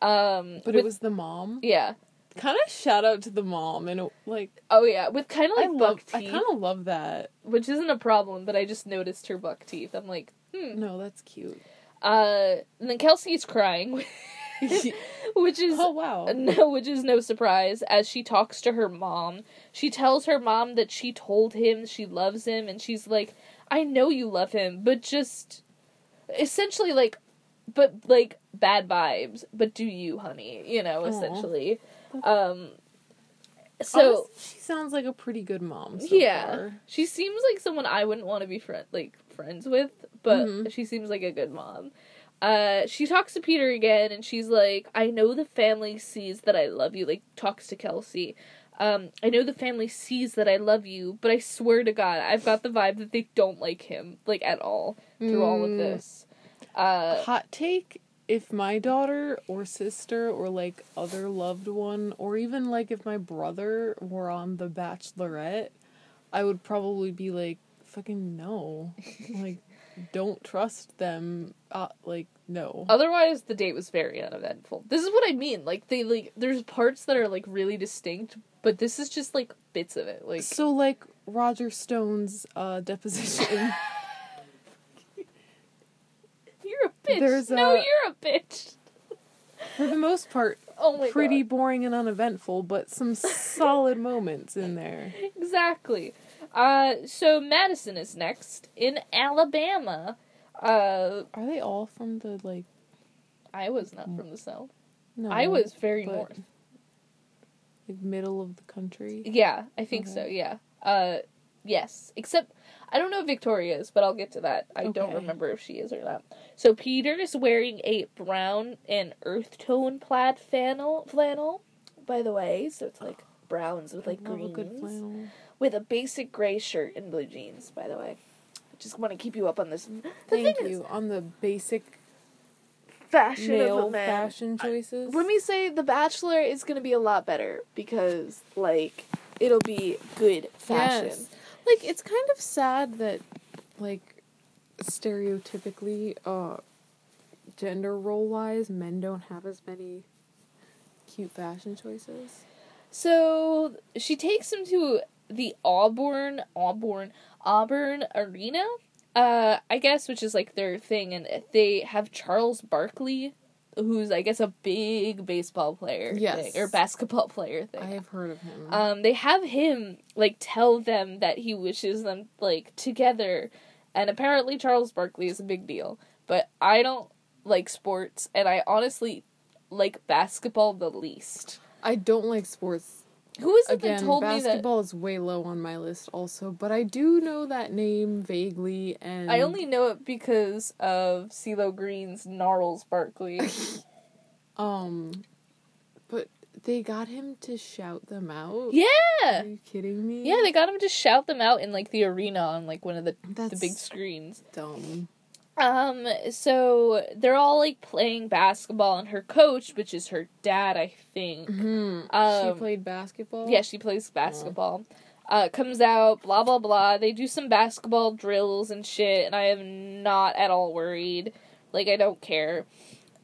[SPEAKER 1] Um,
[SPEAKER 2] but
[SPEAKER 1] with-
[SPEAKER 2] it was the mom.
[SPEAKER 1] yeah.
[SPEAKER 2] Kind of shout out to the mom, and like
[SPEAKER 1] Oh yeah, with kind of like
[SPEAKER 2] I
[SPEAKER 1] buck
[SPEAKER 2] love. I kind of love that.
[SPEAKER 1] which isn't a problem, but I just noticed her buck teeth. I'm like, hmm.
[SPEAKER 2] No, that's cute.
[SPEAKER 1] Uh, and then Kelsey's crying, which is
[SPEAKER 2] oh wow.
[SPEAKER 1] no, which is no surprise. As she talks to her mom, she tells her mom that she told him she loves him, and she's like, "I know you love him, but just essentially like, but like bad vibes. But do you, honey? You know, essentially." Um. So
[SPEAKER 2] Honestly, she sounds like a pretty good mom. So
[SPEAKER 1] yeah,
[SPEAKER 2] far.
[SPEAKER 1] she seems like someone I wouldn't want to be friend like friends with, but
[SPEAKER 2] Mhm.
[SPEAKER 1] she seems like a good mom. Uh, she talks to Peter again, and she's like, "I know the family sees that I love you." Like talks to Kelsey. Um, I know the family sees that I love you, but I swear to God, I've got the vibe that they don't like him like at all through all of
[SPEAKER 2] Mm.
[SPEAKER 1] this. Uh,
[SPEAKER 2] Hot take: if my daughter or sister or like other loved one or even like if my brother were on the bachelorette i would probably be like fucking no like don't trust them uh, like no
[SPEAKER 1] Otherwise, the date was very uneventful. This is what I mean. Like they like there's parts that are like really distinct, but this is just like bits of it. Like
[SPEAKER 2] so like roger stone's uh deposition
[SPEAKER 1] you're a bitch.
[SPEAKER 2] There's
[SPEAKER 1] no,
[SPEAKER 2] a-
[SPEAKER 1] you're a bitch.
[SPEAKER 2] for the most part
[SPEAKER 1] Oh
[SPEAKER 2] pretty
[SPEAKER 1] god.
[SPEAKER 2] boring and uneventful but some solid moments in there
[SPEAKER 1] Exactly. Uh, so Madison is next in Alabama. Uh,
[SPEAKER 2] are they all from the like
[SPEAKER 1] I was not from the south.
[SPEAKER 2] no
[SPEAKER 1] I was very north.
[SPEAKER 2] like middle of the country
[SPEAKER 1] Yeah, I think so. Yeah. Uh, yes. Except I don't know if Victoria is, but I'll get to that. I don't remember if she is or not. So Peter is wearing a brown and earth tone plaid flannel. Flannel, by the way. So it's like browns with like greens, with a basic gray shirt and blue jeans. By the way, I just want to keep you up on this. The
[SPEAKER 2] Thank
[SPEAKER 1] thing
[SPEAKER 2] you
[SPEAKER 1] Is,
[SPEAKER 2] on the basic
[SPEAKER 1] fashion of
[SPEAKER 2] male
[SPEAKER 1] a man.
[SPEAKER 2] fashion choices.
[SPEAKER 1] Let me say The Bachelor is going to be a lot better because, like, it'll be good fashion.
[SPEAKER 2] Yes. Like it's kind of sad that like stereotypically uh gender role wise men don't have as many cute fashion choices.
[SPEAKER 1] So she takes him to the Auburn, Auburn, Auburn Arena, uh, I guess, which is like their thing, and they have Charles Barkley, who's I guess a big baseball player,
[SPEAKER 2] Yes.
[SPEAKER 1] thing, or basketball player thing.
[SPEAKER 2] I have heard of him.
[SPEAKER 1] Um, they have him like tell them that he wishes them like together, and apparently Charles Barkley is a big deal. But I don't like sports, and I honestly like basketball the least.
[SPEAKER 2] I don't like sports.
[SPEAKER 1] Who is it
[SPEAKER 2] Again,
[SPEAKER 1] that told me that?
[SPEAKER 2] basketball is way low on my list also, but I do know that name vaguely and
[SPEAKER 1] I only know it because of CeeLo Green's Gnarls Barkley.
[SPEAKER 2] um but they got him to shout them out.
[SPEAKER 1] yeah,
[SPEAKER 2] Are you kidding me?
[SPEAKER 1] yeah, they got him to shout them out in like the arena on like one of the
[SPEAKER 2] That's
[SPEAKER 1] the big screens.
[SPEAKER 2] dumb.
[SPEAKER 1] Um, so they're all like playing basketball, and her coach, which is her dad, I think.
[SPEAKER 2] hmm
[SPEAKER 1] Um,
[SPEAKER 2] she played basketball.
[SPEAKER 1] Yeah, she plays basketball. Uh, comes out, blah blah blah. They do some basketball drills and shit, and I am not at all worried. Like I don't care.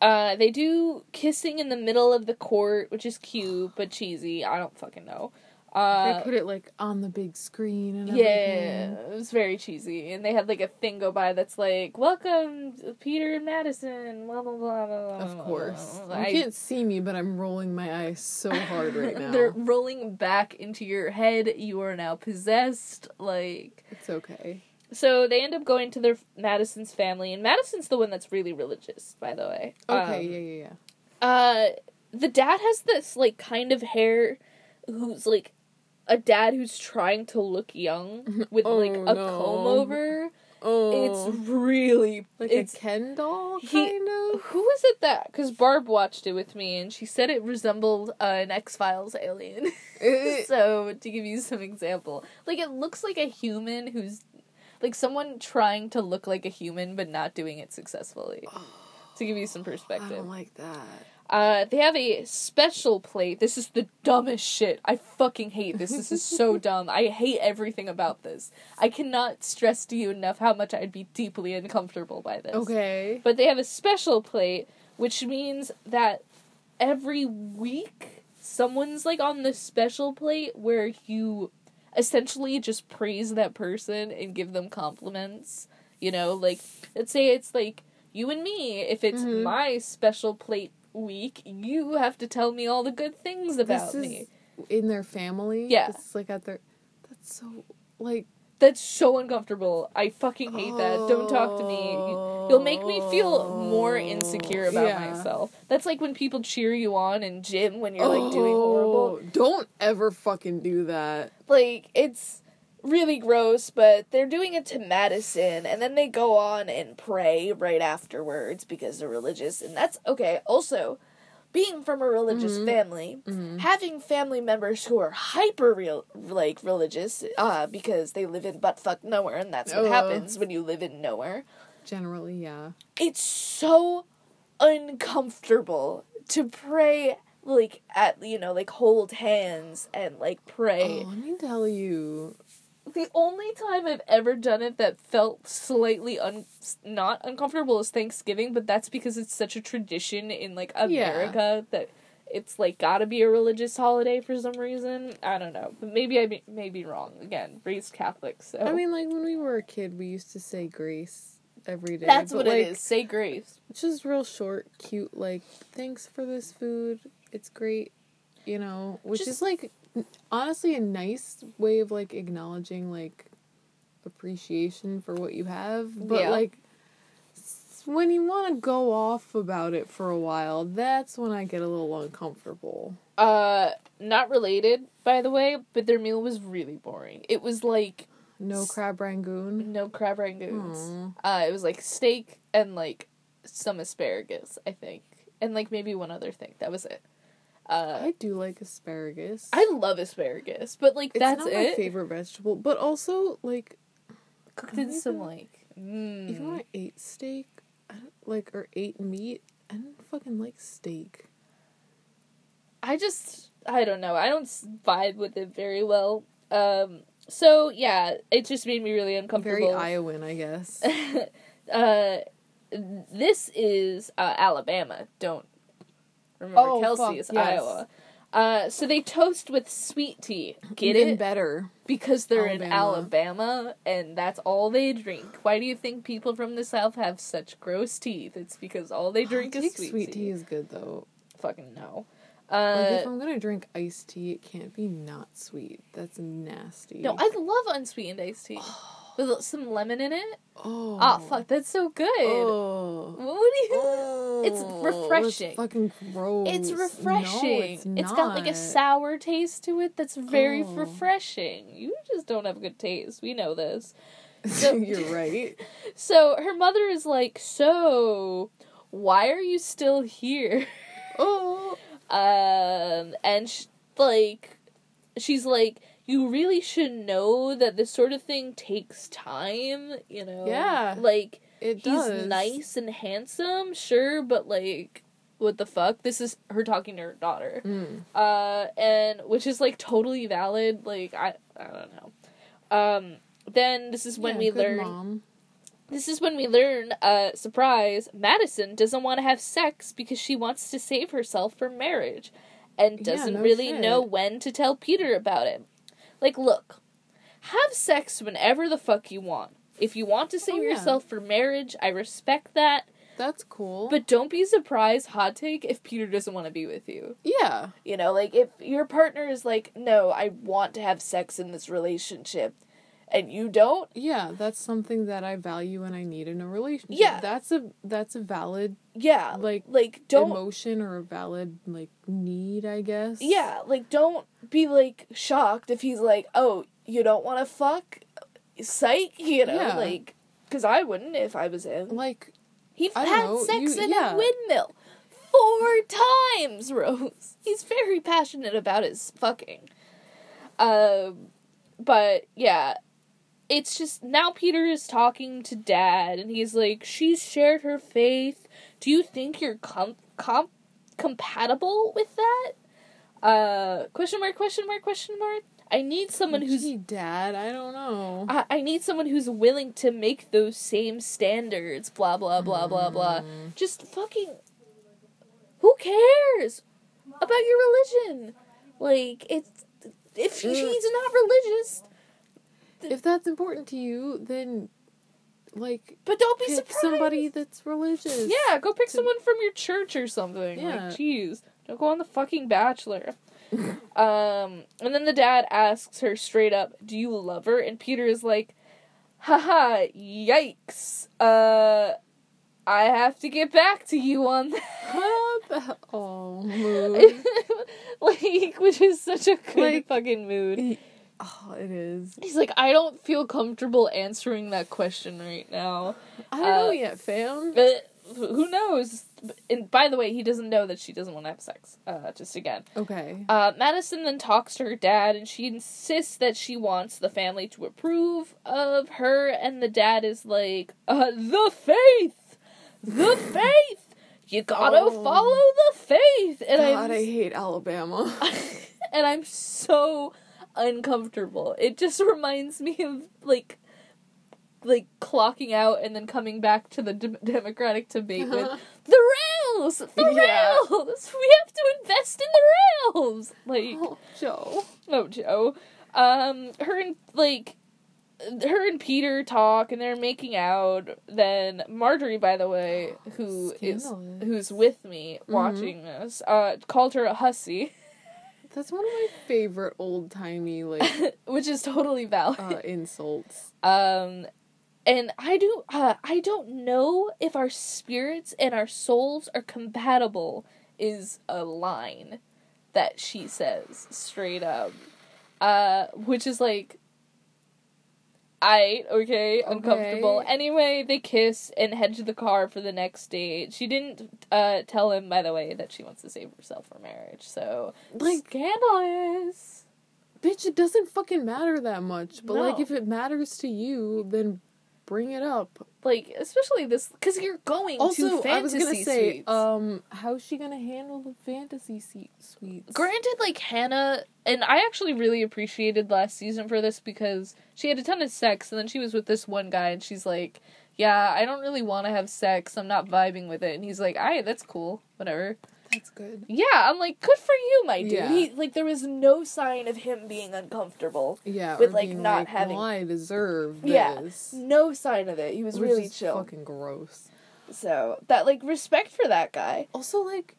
[SPEAKER 1] Uh, they do kissing in the middle of the court, which is cute but cheesy. I don't fucking know.
[SPEAKER 2] They
[SPEAKER 1] Uh,
[SPEAKER 2] put it like on the big screen and
[SPEAKER 1] yeah,
[SPEAKER 2] everything.
[SPEAKER 1] it was very cheesy, and they had like a thing go by that's like, "Welcome, Peter and Madison." Blah blah blah. blah blah,
[SPEAKER 2] Of course.
[SPEAKER 1] blah.
[SPEAKER 2] You
[SPEAKER 1] I-
[SPEAKER 2] can't see me, but I'm rolling my eyes so hard right now.
[SPEAKER 1] They're rolling back into your head. You are now possessed. Like
[SPEAKER 2] It's okay.
[SPEAKER 1] so, they end up going to their Madison's family, and Madison's the one that's really religious, by the way.
[SPEAKER 2] Okay,
[SPEAKER 1] Um,
[SPEAKER 2] yeah, yeah, yeah.
[SPEAKER 1] Uh, the dad has this like kind of hair, who's like a dad who's trying to look young with like
[SPEAKER 2] Oh,
[SPEAKER 1] a
[SPEAKER 2] no.
[SPEAKER 1] comb over.
[SPEAKER 2] Oh,
[SPEAKER 1] It's really
[SPEAKER 2] like
[SPEAKER 1] it's
[SPEAKER 2] a Ken doll,
[SPEAKER 1] he-
[SPEAKER 2] kind of.
[SPEAKER 1] Who is it that? Because Barb watched it with me, and she said it resembled uh, an X Files alien. So to give you some example, like it looks like a human who's like someone trying to look like a human but not doing it successfully. To give you some
[SPEAKER 2] I
[SPEAKER 1] perspective,
[SPEAKER 2] don't like that.
[SPEAKER 1] Uh, they have a special plate. This is the dumbest shit. I fucking hate this. This is so dumb. I hate everything about this. I cannot stress to you enough how much I'd be deeply uncomfortable by this.
[SPEAKER 2] Okay.
[SPEAKER 1] But they have a special plate, which means that every week someone's like on the special plate where you essentially just praise that person and give them compliments. You know, like let's say it's like you and me. If it's
[SPEAKER 2] Mhm.
[SPEAKER 1] my special plate week, you have to tell me all the good things about me.
[SPEAKER 2] in their family.
[SPEAKER 1] Yeah.
[SPEAKER 2] This is like at their. That's so like.
[SPEAKER 1] That's so uncomfortable. I fucking hate that. Don't talk to me. You- You'll make me feel more insecure about
[SPEAKER 2] Yeah.
[SPEAKER 1] myself. That's like when people cheer you on in gym when you're like doing oh, horrible.
[SPEAKER 2] Oh, Don't ever fucking do that.
[SPEAKER 1] Like it's really gross, but they're doing it to Madison and then they go on and pray right afterwards because they're religious and that's okay. Also, being from a religious
[SPEAKER 2] Mhm.
[SPEAKER 1] family,
[SPEAKER 2] Mhm.
[SPEAKER 1] having family members who are hyper real like religious uh because they live in buttfuck nowhere and that's what happens when you live in nowhere
[SPEAKER 2] Generally, yeah.
[SPEAKER 1] it's so uncomfortable to pray like at you know like hold hands and like pray.
[SPEAKER 2] Oh, let me tell you.
[SPEAKER 1] The only time I've ever done it that felt slightly un not uncomfortable is Thanksgiving, but that's because it's such a tradition in like America that it's like gotta be a religious holiday for some reason. I don't know, but maybe I be, may be wrong. Again, raised Catholic, so
[SPEAKER 2] I mean, like when we were a kid, we used to say grace every day.
[SPEAKER 1] that's what
[SPEAKER 2] like,
[SPEAKER 1] it is. Say grace.
[SPEAKER 2] It's just real short, cute. Like, thanks for this food. It's great. You know, which
[SPEAKER 1] Just-
[SPEAKER 2] is like honestly a nice way of like acknowledging like appreciation for what you have. But
[SPEAKER 1] Yeah.
[SPEAKER 2] like when you want to go off about it for a while, that's when I get a little uncomfortable.
[SPEAKER 1] Uh, not related, by the way, but their meal was really boring. It was like
[SPEAKER 2] No crab rangoon.
[SPEAKER 1] no crab rangoons. Uh, it was like steak and like some asparagus, I think, and like maybe one other thing. That was it. Uh,
[SPEAKER 2] I do like asparagus.
[SPEAKER 1] I love asparagus, but like
[SPEAKER 2] it's
[SPEAKER 1] that's
[SPEAKER 2] not my favorite vegetable, but also like
[SPEAKER 1] Cooked in some
[SPEAKER 2] Even-
[SPEAKER 1] like. Mm.
[SPEAKER 2] even when I ate steak, I don't, like or ate meat, I don't fucking like steak.
[SPEAKER 1] I just I don't know. I don't vibe with it very well. Um. So yeah, it just made me really uncomfortable. Very.
[SPEAKER 2] Iowan, I guess.
[SPEAKER 1] uh, this is uh, Alabama. Don't remember
[SPEAKER 2] Oh,
[SPEAKER 1] Kelsey
[SPEAKER 2] fuck,
[SPEAKER 1] is
[SPEAKER 2] yes.
[SPEAKER 1] Iowa. Uh, so they toast with sweet tea. Get
[SPEAKER 2] Even
[SPEAKER 1] it?
[SPEAKER 2] better.
[SPEAKER 1] because they're in
[SPEAKER 2] Alabama.
[SPEAKER 1] Alabama and that's all they drink. Why do you think people from the South have such gross teeth? It's because all they drink is
[SPEAKER 2] think
[SPEAKER 1] sweet, tea.
[SPEAKER 2] Sweet tea is good though.
[SPEAKER 1] Fucking no.
[SPEAKER 2] Like
[SPEAKER 1] Uh,
[SPEAKER 2] if I'm gonna drink iced tea, it can't be not sweet. That's nasty.
[SPEAKER 1] no, I love unsweetened iced tea with some lemon in it.
[SPEAKER 2] oh
[SPEAKER 1] Ah, fuck, that's so good.
[SPEAKER 2] Oh.
[SPEAKER 1] What do you?
[SPEAKER 2] Oh,
[SPEAKER 1] It's refreshing.
[SPEAKER 2] It's fucking gross.
[SPEAKER 1] It's
[SPEAKER 2] No,
[SPEAKER 1] refreshing.
[SPEAKER 2] it's
[SPEAKER 1] it's got like a sour taste to it that's very
[SPEAKER 2] Oh.
[SPEAKER 1] refreshing. You just don't have good taste. We know this. So-
[SPEAKER 2] You're right.
[SPEAKER 1] So her mother is like, "So, why are you still here?"
[SPEAKER 2] Oh.
[SPEAKER 1] um, and sh- like, she's like, "You really should know that this sort of thing takes time." You know,
[SPEAKER 2] Yeah.
[SPEAKER 1] like
[SPEAKER 2] It
[SPEAKER 1] he's
[SPEAKER 2] does.
[SPEAKER 1] nice and handsome, sure, but like. What the fuck? This is her talking to her daughter
[SPEAKER 2] Mm.
[SPEAKER 1] uh and which is like totally valid like i i don't know um then this is when
[SPEAKER 2] Yeah,
[SPEAKER 1] we learn
[SPEAKER 2] Mom.
[SPEAKER 1] this is when we learn uh surprise madison doesn't want to have sex because she wants to save herself for marriage and doesn't
[SPEAKER 2] no
[SPEAKER 1] really
[SPEAKER 2] shit.
[SPEAKER 1] know when to tell peter about it like look have sex whenever the fuck you want if you want to save
[SPEAKER 2] Oh, yeah.
[SPEAKER 1] yourself for marriage i respect that
[SPEAKER 2] That's cool.
[SPEAKER 1] but don't be surprised hot take if peter doesn't want to be with you
[SPEAKER 2] yeah.
[SPEAKER 1] you know, like if your partner is like, no, I want to have sex in this relationship, and you don't,
[SPEAKER 2] Yeah, that's something that I value and I need in a relationship.
[SPEAKER 1] Yeah.
[SPEAKER 2] That's a that's a valid
[SPEAKER 1] yeah,
[SPEAKER 2] like
[SPEAKER 1] like don't,
[SPEAKER 2] emotion or a valid like need, I guess.
[SPEAKER 1] yeah, like don't be like shocked if he's like, oh, you don't want to fuck, psych, you know,
[SPEAKER 2] Yeah.
[SPEAKER 1] like, because I wouldn't if I was him.
[SPEAKER 2] Like
[SPEAKER 1] He had
[SPEAKER 2] know,
[SPEAKER 1] sex
[SPEAKER 2] you-
[SPEAKER 1] in
[SPEAKER 2] yeah.
[SPEAKER 1] a windmill four times, Rose. He's very passionate about his fucking. Um, but yeah, it's just now Peter is talking to Dad, and he's like, "She's shared her faith. Do you think you're com com compatible with that?" Uh, question mark? Question mark? Question mark? I need someone who's
[SPEAKER 2] gee, dad, I don't know.
[SPEAKER 1] I, I need someone who's willing to make those same standards, blah, blah, blah, blah, blah.
[SPEAKER 2] Mm.
[SPEAKER 1] Just fucking. Who cares about your religion? Like, it's. If
[SPEAKER 2] Mm.
[SPEAKER 1] he's not religious,
[SPEAKER 2] if that's important to you, then like
[SPEAKER 1] but don't be
[SPEAKER 2] pick
[SPEAKER 1] surprised.
[SPEAKER 2] somebody that's religious.
[SPEAKER 1] Yeah, go pick
[SPEAKER 2] to-
[SPEAKER 1] someone from your church or something.
[SPEAKER 2] Yeah.
[SPEAKER 1] Like, jeez. Don't go on the fucking Bachelor. um, and then the dad asks her straight up, Do you love her? And Peter is like, Haha, yikes. Uh, I have to get back to you on that.
[SPEAKER 2] Oh mood.
[SPEAKER 1] like, which is such a good
[SPEAKER 2] Like-
[SPEAKER 1] fucking mood.
[SPEAKER 2] Oh, it is.
[SPEAKER 1] He's like, I don't feel comfortable answering that question right now.
[SPEAKER 2] I don't know
[SPEAKER 1] Uh,
[SPEAKER 2] yet, fam.
[SPEAKER 1] But who knows? And by the way, he doesn't know that she doesn't want to have sex. Uh, just again.
[SPEAKER 2] Okay.
[SPEAKER 1] Uh, Madison then talks to her dad, and she insists that she wants the family to approve of her. And the dad is like, uh, "The faith, the faith. you gotta
[SPEAKER 2] Oh.
[SPEAKER 1] follow the faith. And
[SPEAKER 2] God,
[SPEAKER 1] I'm
[SPEAKER 2] I hate Alabama.
[SPEAKER 1] and I'm so uncomfortable. It just reminds me of like like clocking out and then coming back to the dem- democratic debate with the rails, the
[SPEAKER 2] Yeah.
[SPEAKER 1] rails. We have to invest in the rails. Like
[SPEAKER 2] oh, Joe.
[SPEAKER 1] oh Joe, um, her and like her and Peter talk and they're making out. Then Marjorie, by the way, who is
[SPEAKER 2] Scandalous.
[SPEAKER 1] who's with me watching this, uh, called her a hussy,
[SPEAKER 2] That's one of my favorite old timey like
[SPEAKER 1] which is totally valid.
[SPEAKER 2] uh, insults.
[SPEAKER 1] Um, and I do. Uh, I don't know if our spirits and our souls are compatible. Is a line that she says straight up. Uh, which is like. I okay, uncomfortable.
[SPEAKER 2] Okay.
[SPEAKER 1] Anyway, they kiss and head to the car for the next date. She didn't uh tell him, by the way, that she wants to save herself for marriage. So
[SPEAKER 2] Like-
[SPEAKER 1] scandalous.
[SPEAKER 2] Bitch, it doesn't fucking matter that much. But like if it matters to you, then bring it up.
[SPEAKER 1] Like especially this because you're going to
[SPEAKER 2] Also,
[SPEAKER 1] fantasy
[SPEAKER 2] I was gonna say, um, how's she gonna handle the fantasy se- suites?
[SPEAKER 1] Granted, like Hannah, and I actually really appreciated last season for this because she had a ton of sex, and then she was with this one guy, and she's like, "Yeah, I don't really want to have sex. I'm not vibing with it." And he's like, "Alright, that's cool, whatever."
[SPEAKER 2] That's good.
[SPEAKER 1] Yeah, I'm like, "Good for you, my dude."
[SPEAKER 2] Yeah.
[SPEAKER 1] He like there was no sign of him being uncomfortable.
[SPEAKER 2] Yeah,
[SPEAKER 1] With, like, not
[SPEAKER 2] like,
[SPEAKER 1] having-
[SPEAKER 2] Well, I deserve
[SPEAKER 1] Yeah. No sign of it. He was
[SPEAKER 2] Which
[SPEAKER 1] really chill.
[SPEAKER 2] Fucking gross.
[SPEAKER 1] So that like respect for that guy.
[SPEAKER 2] Also, like,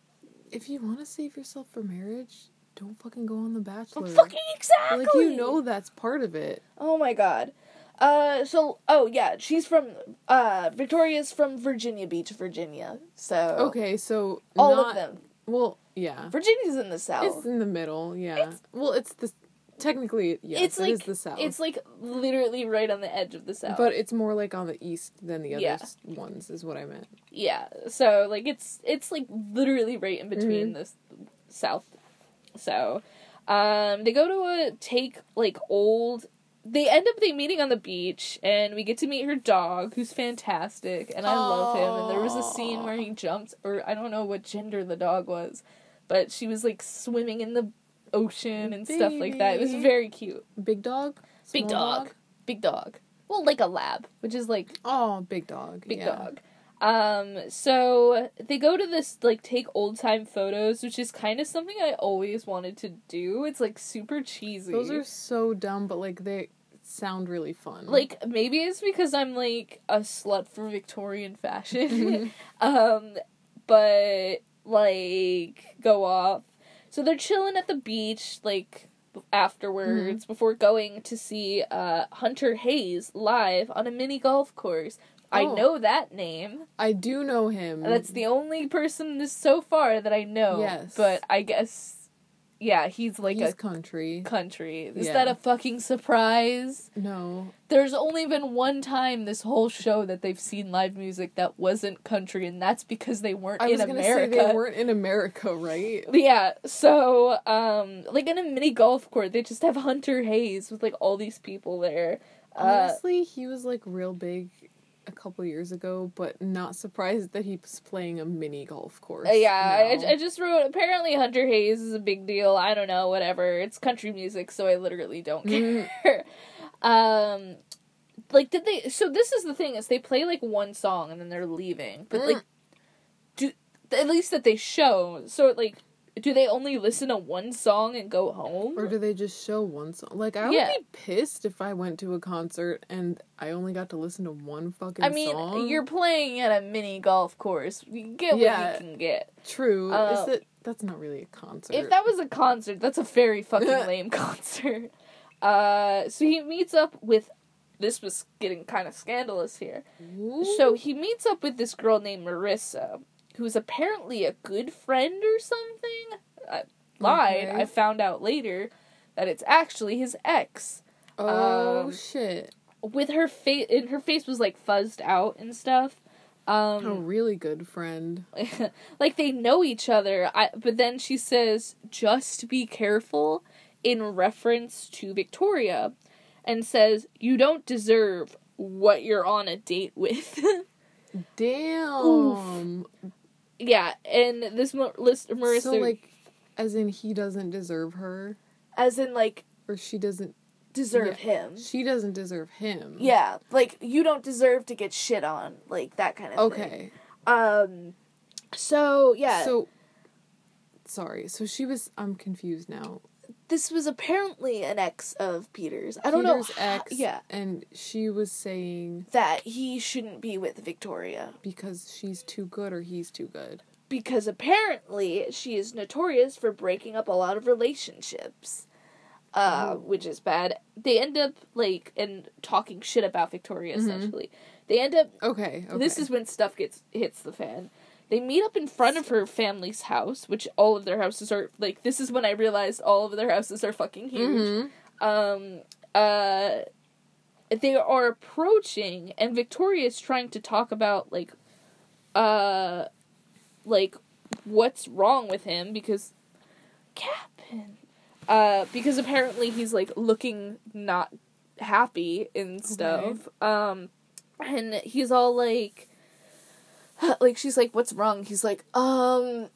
[SPEAKER 2] if you want to save yourself for marriage, don't fucking go on The Bachelor.
[SPEAKER 1] Fucking exactly.
[SPEAKER 2] Like you know that's part of it.
[SPEAKER 1] Oh my god. Uh, so oh yeah, she's from uh Victoria's from Virginia Beach, Virginia. So
[SPEAKER 2] Okay, so
[SPEAKER 1] all
[SPEAKER 2] not,
[SPEAKER 1] of them.
[SPEAKER 2] Well, yeah,
[SPEAKER 1] Virginia's in the south.
[SPEAKER 2] it's in the middle. Yeah. well, it's the technically yes,
[SPEAKER 1] it's
[SPEAKER 2] it
[SPEAKER 1] like
[SPEAKER 2] is the south.
[SPEAKER 1] it's like literally right on the edge of the south.
[SPEAKER 2] but it's more like on the east than the other
[SPEAKER 1] Yeah.
[SPEAKER 2] ones, is what I meant.
[SPEAKER 1] yeah, so like it's it's like literally right in between
[SPEAKER 2] Mhm.
[SPEAKER 1] the south. So, um, they go to a take like old. They end up they meeting on the beach, and we get to meet her dog, who's fantastic, and I love him. And there was a scene where he jumped, or I don't know what gender the dog was, but she was like swimming in the ocean and stuff like that. It was very cute.
[SPEAKER 2] Big dog,
[SPEAKER 1] Big
[SPEAKER 2] Small
[SPEAKER 1] dog. big dog. Well, like a lab, which is like
[SPEAKER 2] Oh, big dog.
[SPEAKER 1] big
[SPEAKER 2] yeah.
[SPEAKER 1] dog. Um, so they go to this like take old time photos, which is kind of something I always wanted to do. It's like super cheesy.
[SPEAKER 2] Those are so dumb, but like they sound really fun.
[SPEAKER 1] like maybe it's because I'm like a slut for Victorian fashion. Um, but like go off. So they're chilling at the beach like afterwards before going to see uh Hunter Hayes live on a mini golf course. I
[SPEAKER 2] Oh.
[SPEAKER 1] know that name.
[SPEAKER 2] I do know him.
[SPEAKER 1] That's the only person so far that I know.
[SPEAKER 2] Yes.
[SPEAKER 1] But I guess yeah, he's like
[SPEAKER 2] He's
[SPEAKER 1] a
[SPEAKER 2] country.
[SPEAKER 1] country. Is
[SPEAKER 2] Yeah.
[SPEAKER 1] that a fucking surprise?
[SPEAKER 2] No,
[SPEAKER 1] There's only been one time this whole show that they've seen live music that wasn't country, and that's because they weren't
[SPEAKER 2] I
[SPEAKER 1] in America.
[SPEAKER 2] they weren't in America, right?
[SPEAKER 1] Yeah, so um like in a mini golf court, they just have Hunter Hayes with like all these people there. Uh
[SPEAKER 2] Honestly, he was like real big a couple years ago, but not surprised that he was playing a mini golf course.
[SPEAKER 1] Uh, yeah. I, I just wrote. Apparently, Hunter Hayes is a big deal. I don't know, whatever. It's country music, so I literally don't
[SPEAKER 2] Mm.
[SPEAKER 1] care. um, like, did they? So this is the thing: is they play like one song and then they're leaving, but like,
[SPEAKER 2] Mm.
[SPEAKER 1] do at least that they show. So like, do they only listen to one song and go home?
[SPEAKER 2] Or do they just show one song? Like I
[SPEAKER 1] Yeah.
[SPEAKER 2] would be pissed if I went to a concert and I only got to listen to one fucking
[SPEAKER 1] I mean,
[SPEAKER 2] song.
[SPEAKER 1] you're playing at a mini golf course. You get what you can get.
[SPEAKER 2] true.
[SPEAKER 1] Uh,
[SPEAKER 2] Is that that's not really a concert.
[SPEAKER 1] If that was a concert, that's a very fucking lame concert. Uh, so he meets up with. This was getting kind of scandalous here.
[SPEAKER 2] Ooh.
[SPEAKER 1] So he meets up with this girl named Marissa, who's apparently a good friend or something. I lied.
[SPEAKER 2] Okay.
[SPEAKER 1] I found out later that it's actually his ex.
[SPEAKER 2] oh
[SPEAKER 1] um,
[SPEAKER 2] shit.
[SPEAKER 1] With her face, and her face was like fuzzed out and stuff. Um,
[SPEAKER 2] A really good friend.
[SPEAKER 1] like they know each other. I, but then she says, "Just be careful," in reference to Victoria, and says, "You don't deserve what you're on a date with."
[SPEAKER 2] Damn.
[SPEAKER 1] Yeah, and this Mar- list Marissa,
[SPEAKER 2] So like, as in he doesn't deserve her,
[SPEAKER 1] as in like
[SPEAKER 2] or she doesn't.
[SPEAKER 1] deserve
[SPEAKER 2] Yeah.
[SPEAKER 1] him.
[SPEAKER 2] She doesn't deserve him.
[SPEAKER 1] Yeah, like you don't deserve to get shit on, like that kind of thing.
[SPEAKER 2] Okay.
[SPEAKER 1] Um. So yeah,
[SPEAKER 2] So. Sorry. So she was. I'm confused now.
[SPEAKER 1] This was apparently an ex of Peter's. I don't know.
[SPEAKER 2] Peter's
[SPEAKER 1] how-
[SPEAKER 2] ex.
[SPEAKER 1] yeah,
[SPEAKER 2] And she was saying
[SPEAKER 1] that he shouldn't be with Victoria
[SPEAKER 2] because she's too good or he's too good.
[SPEAKER 1] because apparently she is notorious for breaking up a lot of relationships. Uh,
[SPEAKER 2] Oh.
[SPEAKER 1] which is bad. They end up like and talking shit about Victoria.
[SPEAKER 2] Mhm.
[SPEAKER 1] Essentially, they end up
[SPEAKER 2] Okay. okay.
[SPEAKER 1] This is when stuff gets hits the fan. They meet up in front of her family's house, which all of their houses are like. This is when I realized all of their houses are fucking huge.
[SPEAKER 2] Mhm.
[SPEAKER 1] Um, uh, they are approaching, and Victoria is trying to talk about like, uh, like what's wrong with him because Captain, uh, because apparently he's like looking not happy and stuff. Um, and he's all like, like she's like, "What's wrong?" He's like, "Um,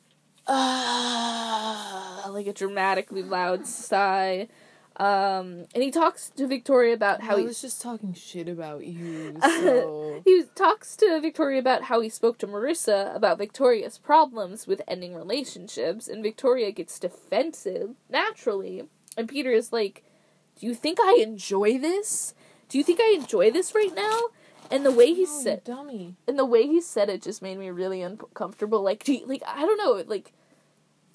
[SPEAKER 1] uh, like a dramatically loud sigh." Um, and he talks to Victoria about how
[SPEAKER 2] I
[SPEAKER 1] he
[SPEAKER 2] was just talking shit about you. So
[SPEAKER 1] he talks to Victoria about how he spoke to Marissa about Victoria's problems with ending relationships, and Victoria gets defensive naturally. And Peter is like, "Do you think I enjoy this? Do you think I enjoy this right now?" And the way he
[SPEAKER 2] you
[SPEAKER 1] said,
[SPEAKER 2] dummy.
[SPEAKER 1] and the way he said it just made me really uncomfortable. Like, do you, like I don't know, like,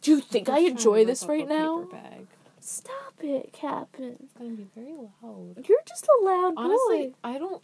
[SPEAKER 1] do you think I
[SPEAKER 2] Just trying to
[SPEAKER 1] enjoy this right now?
[SPEAKER 2] Bag.
[SPEAKER 1] Stop it, Captain.
[SPEAKER 2] It's gonna be very loud.
[SPEAKER 1] You're just a loud
[SPEAKER 2] Honestly,
[SPEAKER 1] boy.
[SPEAKER 2] I don't.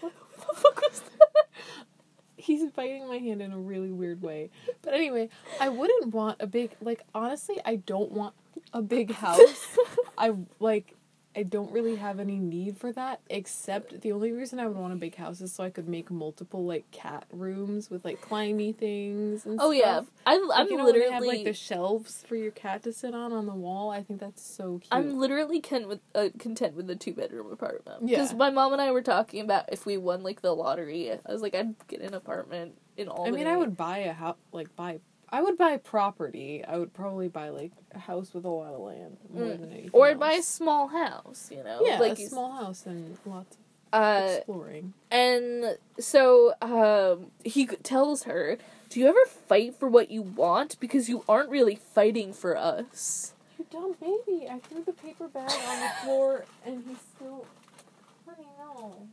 [SPEAKER 1] What the fuck was that?
[SPEAKER 2] He's biting my hand in a really weird way. But anyway, I wouldn't want a big like. Honestly, I don't want a big house. I like. I don't really have any need for that, except the only reason I would want a big house is so I could make multiple like cat rooms with like climby things and stuff.
[SPEAKER 1] Oh yeah,
[SPEAKER 2] stuff.
[SPEAKER 1] I,
[SPEAKER 2] Like,
[SPEAKER 1] I'm
[SPEAKER 2] you know,
[SPEAKER 1] literally
[SPEAKER 2] have like the shelves for your cat to sit on on the wall. I think that's so cute.
[SPEAKER 1] I'm literally con- with, uh, content with the two bedroom apartment.
[SPEAKER 2] Yeah, Because
[SPEAKER 1] my mom and I were talking about if we won like the lottery. I was like, I'd get an apartment in
[SPEAKER 2] all.
[SPEAKER 1] I
[SPEAKER 2] mean, I would buy a house, like buy. I would buy property. I would probably buy like a house with a lot of land more
[SPEAKER 1] Mm.
[SPEAKER 2] than anything.
[SPEAKER 1] or I'd buy a small house. You know,
[SPEAKER 2] yeah,
[SPEAKER 1] like
[SPEAKER 2] a small house and lots of
[SPEAKER 1] Uh,
[SPEAKER 2] exploring.
[SPEAKER 1] and so um, he tells her, "Do you ever fight for what you want? Because you aren't really fighting for us."
[SPEAKER 2] You dumb baby! I threw the paper bag on the floor, and he's still. Honey, no.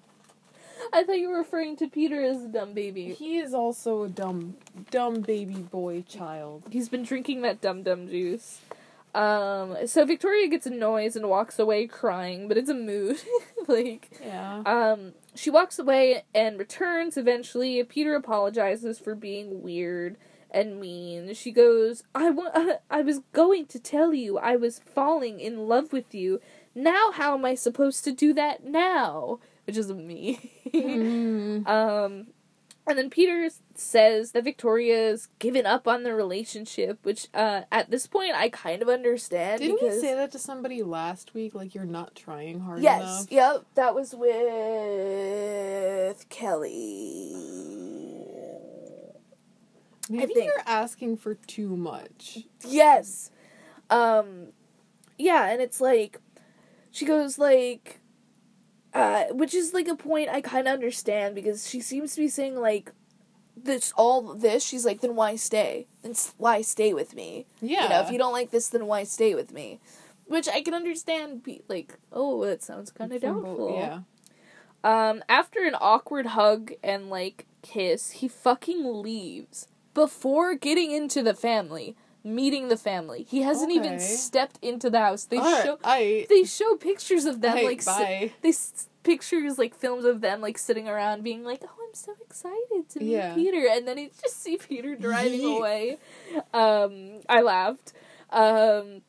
[SPEAKER 1] I thought you were referring to Peter as a dumb baby.
[SPEAKER 2] He is also a dumb, dumb baby boy child.
[SPEAKER 1] He's been drinking that dum dum juice. Um, so Victoria gets a noise and walks away crying, but it's a mood. like,
[SPEAKER 2] Yeah.
[SPEAKER 1] um, she walks away and returns eventually. Peter apologizes for being weird and mean. She goes, "I wa- I was going to tell you I was falling in love with you. Now how am I supposed to do that now?" Which is me.
[SPEAKER 2] Mm.
[SPEAKER 1] Um, and then Peter says that Victoria's given up on the relationship, which uh, at this point I kind of understand.
[SPEAKER 2] Didn't
[SPEAKER 1] because
[SPEAKER 2] he say that to somebody last week? Like you're not trying hard
[SPEAKER 1] Yes,
[SPEAKER 2] enough. Yes.
[SPEAKER 1] Yep, that was with Kelly.
[SPEAKER 2] Maybe
[SPEAKER 1] think-
[SPEAKER 2] you're asking for too much.
[SPEAKER 1] Yes. Um yeah, and it's like she goes like uh which is like a point I kind of understand because she seems to be saying like this all this she's like then why stay? Then s- why stay with me?
[SPEAKER 2] Yeah.
[SPEAKER 1] You know, if you don't like this then why stay with me? Which I can understand be like, oh, that sounds kind of doubtful.
[SPEAKER 2] Yeah.
[SPEAKER 1] Um, after an awkward hug and like kiss, he fucking leaves before getting into the family, meeting the family. He hasn't even stepped into the house. They show
[SPEAKER 2] I.
[SPEAKER 1] they show pictures of them
[SPEAKER 2] Hey,
[SPEAKER 1] like si- they s- pictures like films of them like sitting around being like, "Oh, I'm so excited to meet
[SPEAKER 2] Yeah.
[SPEAKER 1] Peter," and then you just see Peter driving
[SPEAKER 2] Yeet.
[SPEAKER 1] away. Um, I laughed. Um,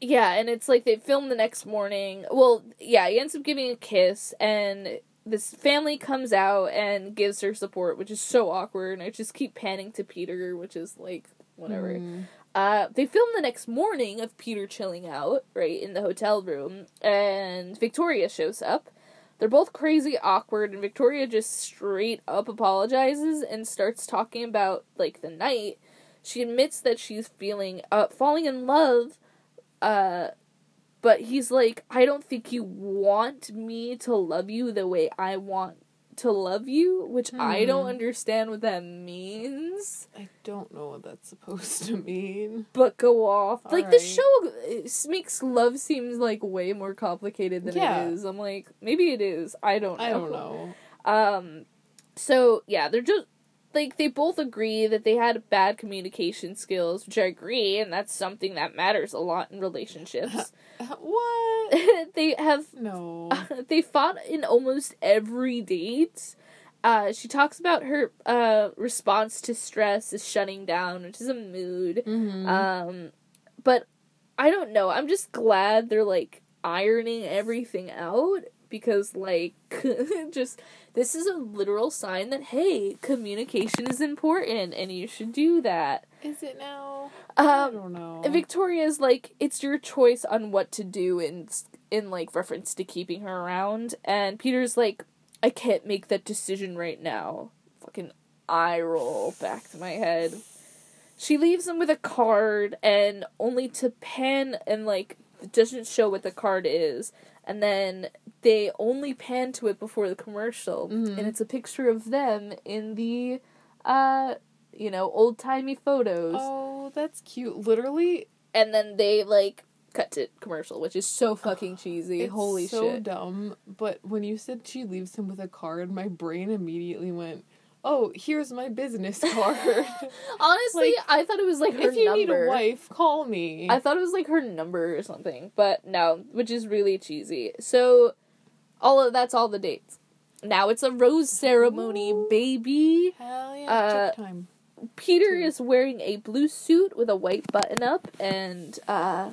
[SPEAKER 1] yeah, and it's like they film the next morning. Well, yeah, he ends up giving a kiss, and this family comes out and gives her support, which is so awkward. And I just keep panning to Peter, which is like whatever.
[SPEAKER 2] Mm.
[SPEAKER 1] Uh, they film the next morning of Peter chilling out, right, in the hotel room, and Victoria shows up. They're both crazy awkward, and Victoria just straight up apologizes and starts talking about like the night. She admits that she's feeling uh falling in love, uh, but he's like, I don't think you want me to love you the way I want to love you, which I don't
[SPEAKER 2] Hmm.
[SPEAKER 1] understand what that means.
[SPEAKER 2] I don't know what that's supposed to mean.
[SPEAKER 1] But go off. like the show makes love seems like way more complicated than
[SPEAKER 2] Yeah.
[SPEAKER 1] it is. I'm like, maybe it is. I don't know.
[SPEAKER 2] I don't know.
[SPEAKER 1] Um, so yeah, they're just like they both agree that they had bad communication skills, which I agree, and that's something that matters a lot in relationships.
[SPEAKER 2] What?
[SPEAKER 1] they have
[SPEAKER 2] No.
[SPEAKER 1] they fought in almost every date. Uh, she talks about her uh, response to stress is shutting down, which is a mood.
[SPEAKER 2] Mm-hmm.
[SPEAKER 1] Um, but I don't know. I'm just glad they're like ironing everything out because like just this is a literal sign that hey, communication is important and you should do that.
[SPEAKER 2] Is it now? I
[SPEAKER 1] Um
[SPEAKER 2] don't know.
[SPEAKER 1] Victoria's like it's your choice on what to do in in like reference to keeping her around and Peter's like I can't make that decision right now. Fucking eye roll back to my head. She leaves him with a card and only to pan and like doesn't show what the card is and then they only pan to it before the commercial
[SPEAKER 2] Mhm.
[SPEAKER 1] and it's a picture of them in the uh you know old-timey photos
[SPEAKER 2] oh, that's cute. Literally,
[SPEAKER 1] and then they like cut to commercial, which is so fucking cheesy.
[SPEAKER 2] it's
[SPEAKER 1] Holy
[SPEAKER 2] so
[SPEAKER 1] shit!
[SPEAKER 2] dumb. But when you said she leaves him with a card, my brain immediately went, "Oh, here's my business card.
[SPEAKER 1] Honestly,
[SPEAKER 2] Like,
[SPEAKER 1] I thought it was like her
[SPEAKER 2] if you
[SPEAKER 1] number.
[SPEAKER 2] need a wife, call me."
[SPEAKER 1] I thought it was like her number or something, but no, which is really cheesy. So, all of that's all the dates. Now it's a rose ceremony,
[SPEAKER 2] Ooh.
[SPEAKER 1] baby.
[SPEAKER 2] Hell yeah,
[SPEAKER 1] Uh,
[SPEAKER 2] time.
[SPEAKER 1] Peter is wearing a blue suit with a white button up, and uh,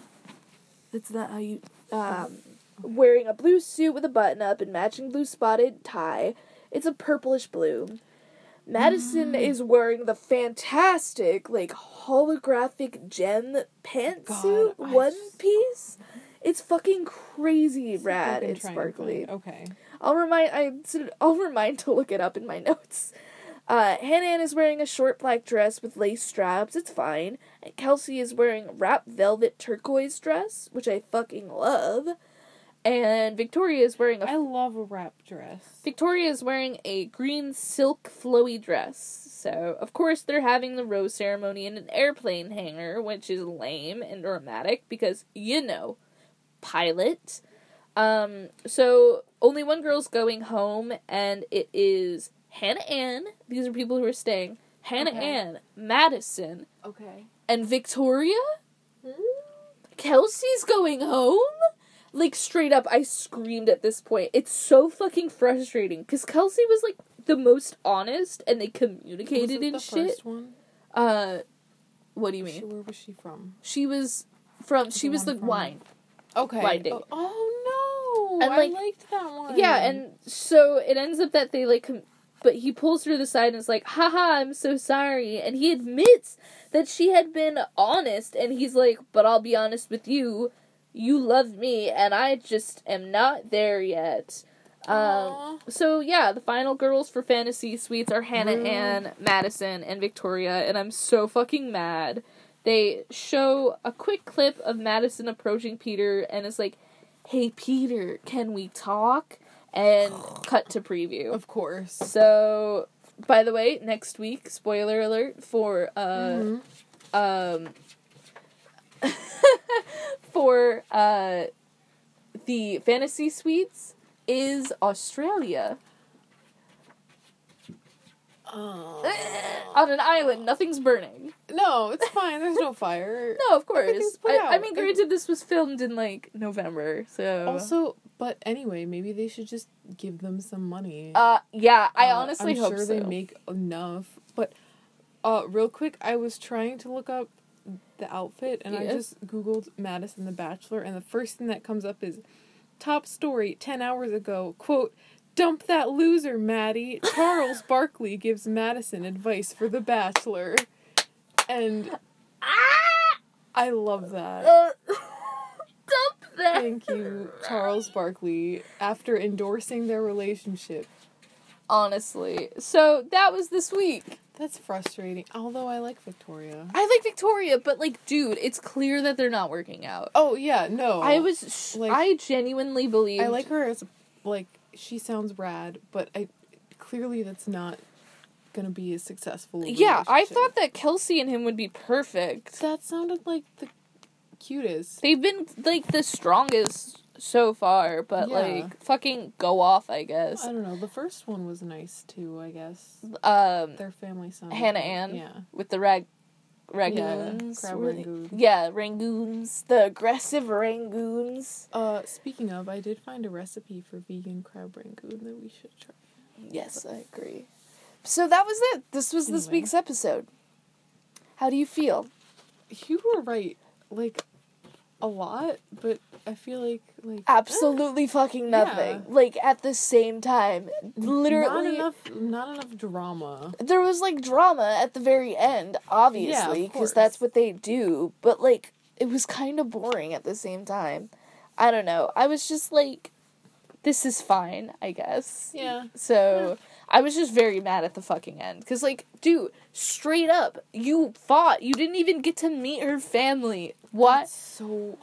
[SPEAKER 1] that's not how you um, wearing a blue suit with a button up and matching blue spotted tie. It's a purplish blue. Madison
[SPEAKER 2] Mm.
[SPEAKER 1] is wearing the fantastic, like holographic gem pantsuit
[SPEAKER 2] God,
[SPEAKER 1] one
[SPEAKER 2] just-
[SPEAKER 1] piece. It's fucking crazy
[SPEAKER 2] See if I
[SPEAKER 1] rad
[SPEAKER 2] can
[SPEAKER 1] and
[SPEAKER 2] try and
[SPEAKER 1] sparkly.
[SPEAKER 2] Okay.
[SPEAKER 1] I'll remind I I'll remind to look it up in my notes. Uh, Hannah is wearing a short black dress with lace straps. It's fine. And Kelsey is wearing a wrap velvet turquoise dress, which I fucking love. And Victoria is wearing a
[SPEAKER 2] I love a wrap dress.
[SPEAKER 1] Victoria is wearing a green silk flowy dress. So, of course, they're having the rose ceremony in an airplane hangar, which is lame and dramatic because, you know, pilot. Um, so, only one girl's going home, and it is Hannah Ann. These are people who are staying. Hannah
[SPEAKER 2] Okay.
[SPEAKER 1] Ann, Madison,
[SPEAKER 2] Okay.
[SPEAKER 1] and Victoria? Kelsey's going home? Like straight up, I screamed at this point. It's so fucking frustrating because Kelsey was like the most honest, and they communicated
[SPEAKER 2] Was
[SPEAKER 1] and
[SPEAKER 2] the
[SPEAKER 1] shit.
[SPEAKER 2] First one?
[SPEAKER 1] Uh, what do you mean?
[SPEAKER 2] where was she from?
[SPEAKER 1] She was from. She
[SPEAKER 2] The
[SPEAKER 1] was the
[SPEAKER 2] from-
[SPEAKER 1] wine.
[SPEAKER 2] Okay.
[SPEAKER 1] Blind date.
[SPEAKER 2] Oh, oh no!
[SPEAKER 1] And,
[SPEAKER 2] I liked that one.
[SPEAKER 1] Yeah, and so it ends up that they like, com- but he pulls her to the side and is like, "Haha, I'm so sorry," and he admits that she had been honest, and he's like, "But I'll be honest with you, you love me, and I just am not there yet." Um, so yeah, the final girls for Fantasy Suites are Hannah
[SPEAKER 2] Rude.
[SPEAKER 1] Ann, Madison, and Victoria, and I'm so fucking mad. They show a quick clip of Madison approaching Peter and it's like, "Hey Peter, can we talk?" And cut to preview.
[SPEAKER 2] of course.
[SPEAKER 1] So, by the way, next week, spoiler alert for uh
[SPEAKER 2] Mhm.
[SPEAKER 1] um for uh the fantasy suites is Australia.
[SPEAKER 2] Oh.
[SPEAKER 1] On an island, nothing's burning.
[SPEAKER 2] no, it's fine. There's no fire.
[SPEAKER 1] No, of course. I, I mean, granted, this was filmed in like November, so.
[SPEAKER 2] Also, but anyway, maybe they should just give them some money.
[SPEAKER 1] uh, yeah, I
[SPEAKER 2] Uh,
[SPEAKER 1] honestly
[SPEAKER 2] I'm
[SPEAKER 1] hope
[SPEAKER 2] sure
[SPEAKER 1] so.
[SPEAKER 2] they make enough. But, uh, real quick, I was trying to look up the outfit, and I just googled Madison the Bachelor, and the first thing that comes up is top story ten hours ago. Quote. Dump that loser, Maddie. Charles Barkley gives Madison advice for The Bachelor. And
[SPEAKER 1] ah!
[SPEAKER 2] I love that.
[SPEAKER 1] Uh, dump that.
[SPEAKER 2] Thank you, Charles Barkley, after endorsing their relationship.
[SPEAKER 1] Honestly. So that was this week.
[SPEAKER 2] That's frustrating. Although I like Victoria.
[SPEAKER 1] I like Victoria, but like, dude, it's clear that they're not working out.
[SPEAKER 2] Oh yeah, no.
[SPEAKER 1] I was, sh-
[SPEAKER 2] like-
[SPEAKER 1] I genuinely believe.
[SPEAKER 2] I like her as like she sounds rad, but I clearly that's not gonna be as successful.
[SPEAKER 1] Yeah, I thought that Kelsey and him would be perfect.
[SPEAKER 2] that sounded like the cutest.
[SPEAKER 1] They've been like the strongest so far, but
[SPEAKER 2] Yeah.
[SPEAKER 1] like fucking go off, I guess.
[SPEAKER 2] I don't know. The first one was nice too. I guess
[SPEAKER 1] Um,
[SPEAKER 2] their family sounded
[SPEAKER 1] Hannah. Ann
[SPEAKER 2] Yeah.
[SPEAKER 1] with the rag rangoons.
[SPEAKER 2] crab
[SPEAKER 1] were
[SPEAKER 2] rangoon.
[SPEAKER 1] Yeah, rangoons. The aggressive rangoons.
[SPEAKER 2] Uh, speaking of, I did find a recipe for vegan crab rangoon that we should try.
[SPEAKER 1] Yes, I agree. So that was it. This was this week's episode. How do you feel?
[SPEAKER 2] You were right, like a lot, but I feel like like
[SPEAKER 1] Absolutely fucking nothing.
[SPEAKER 2] Yeah.
[SPEAKER 1] Like at the same time, literally.
[SPEAKER 2] not enough, not enough drama.
[SPEAKER 1] there was like drama at the very end, obviously, because that's what they do. But like, it was kind of boring at the same time. I don't know. I was just like, this is fine, I guess.
[SPEAKER 2] Yeah.
[SPEAKER 1] So I was just very mad at the fucking end. Because, like, dude, straight up, you fought. You didn't even get to meet her family. What?
[SPEAKER 2] That's so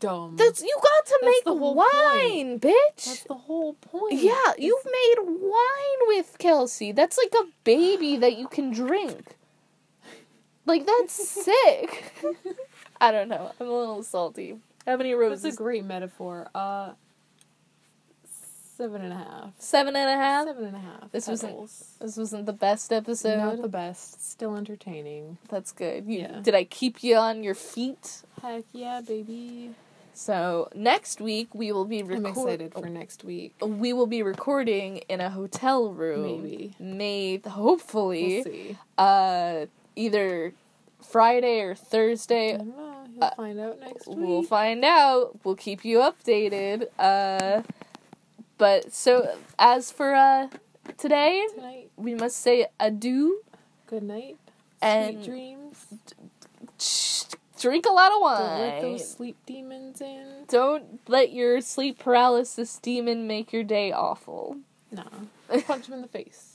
[SPEAKER 2] dumb.
[SPEAKER 1] That's you got to
[SPEAKER 2] That's
[SPEAKER 1] make wine, bitch.
[SPEAKER 2] That's the whole point.
[SPEAKER 1] yeah,
[SPEAKER 2] It's-
[SPEAKER 1] you've made wine with Kelsey. That's like a baby that you can drink. Like that's sick. I don't know. I'm a little salty. How many roses?
[SPEAKER 2] That's a great metaphor. Uh, seven and a half.
[SPEAKER 1] Seven and a half.
[SPEAKER 2] Seven and a half.
[SPEAKER 1] This wasn't- This wasn't the best episode.
[SPEAKER 2] Not the best. Still entertaining.
[SPEAKER 1] That's good. You,
[SPEAKER 2] Yeah.
[SPEAKER 1] Did I keep you on your feet?
[SPEAKER 2] Heck yeah, baby.
[SPEAKER 1] So next week we will be
[SPEAKER 2] I'm
[SPEAKER 1] recording.
[SPEAKER 2] excited for next week.
[SPEAKER 1] We will be recording in a hotel room.
[SPEAKER 2] Maybe.
[SPEAKER 1] May hopefully.
[SPEAKER 2] We'll see.
[SPEAKER 1] uh either Friday or Thursday.
[SPEAKER 2] I
[SPEAKER 1] Thursday.
[SPEAKER 2] don't know. You'll
[SPEAKER 1] Uh,
[SPEAKER 2] find out next week.
[SPEAKER 1] We'll find out. We'll keep you updated. Uh but so as for uh today,
[SPEAKER 2] Tonight.
[SPEAKER 1] we must say adieu.
[SPEAKER 2] Good night.
[SPEAKER 1] And-
[SPEAKER 2] Sweet dreams.
[SPEAKER 1] Drink a lot of wine.
[SPEAKER 2] Don't let those sleep demons in.
[SPEAKER 1] Don't let your sleep paralysis demon make your day awful.
[SPEAKER 2] Nah. Punch him in the face.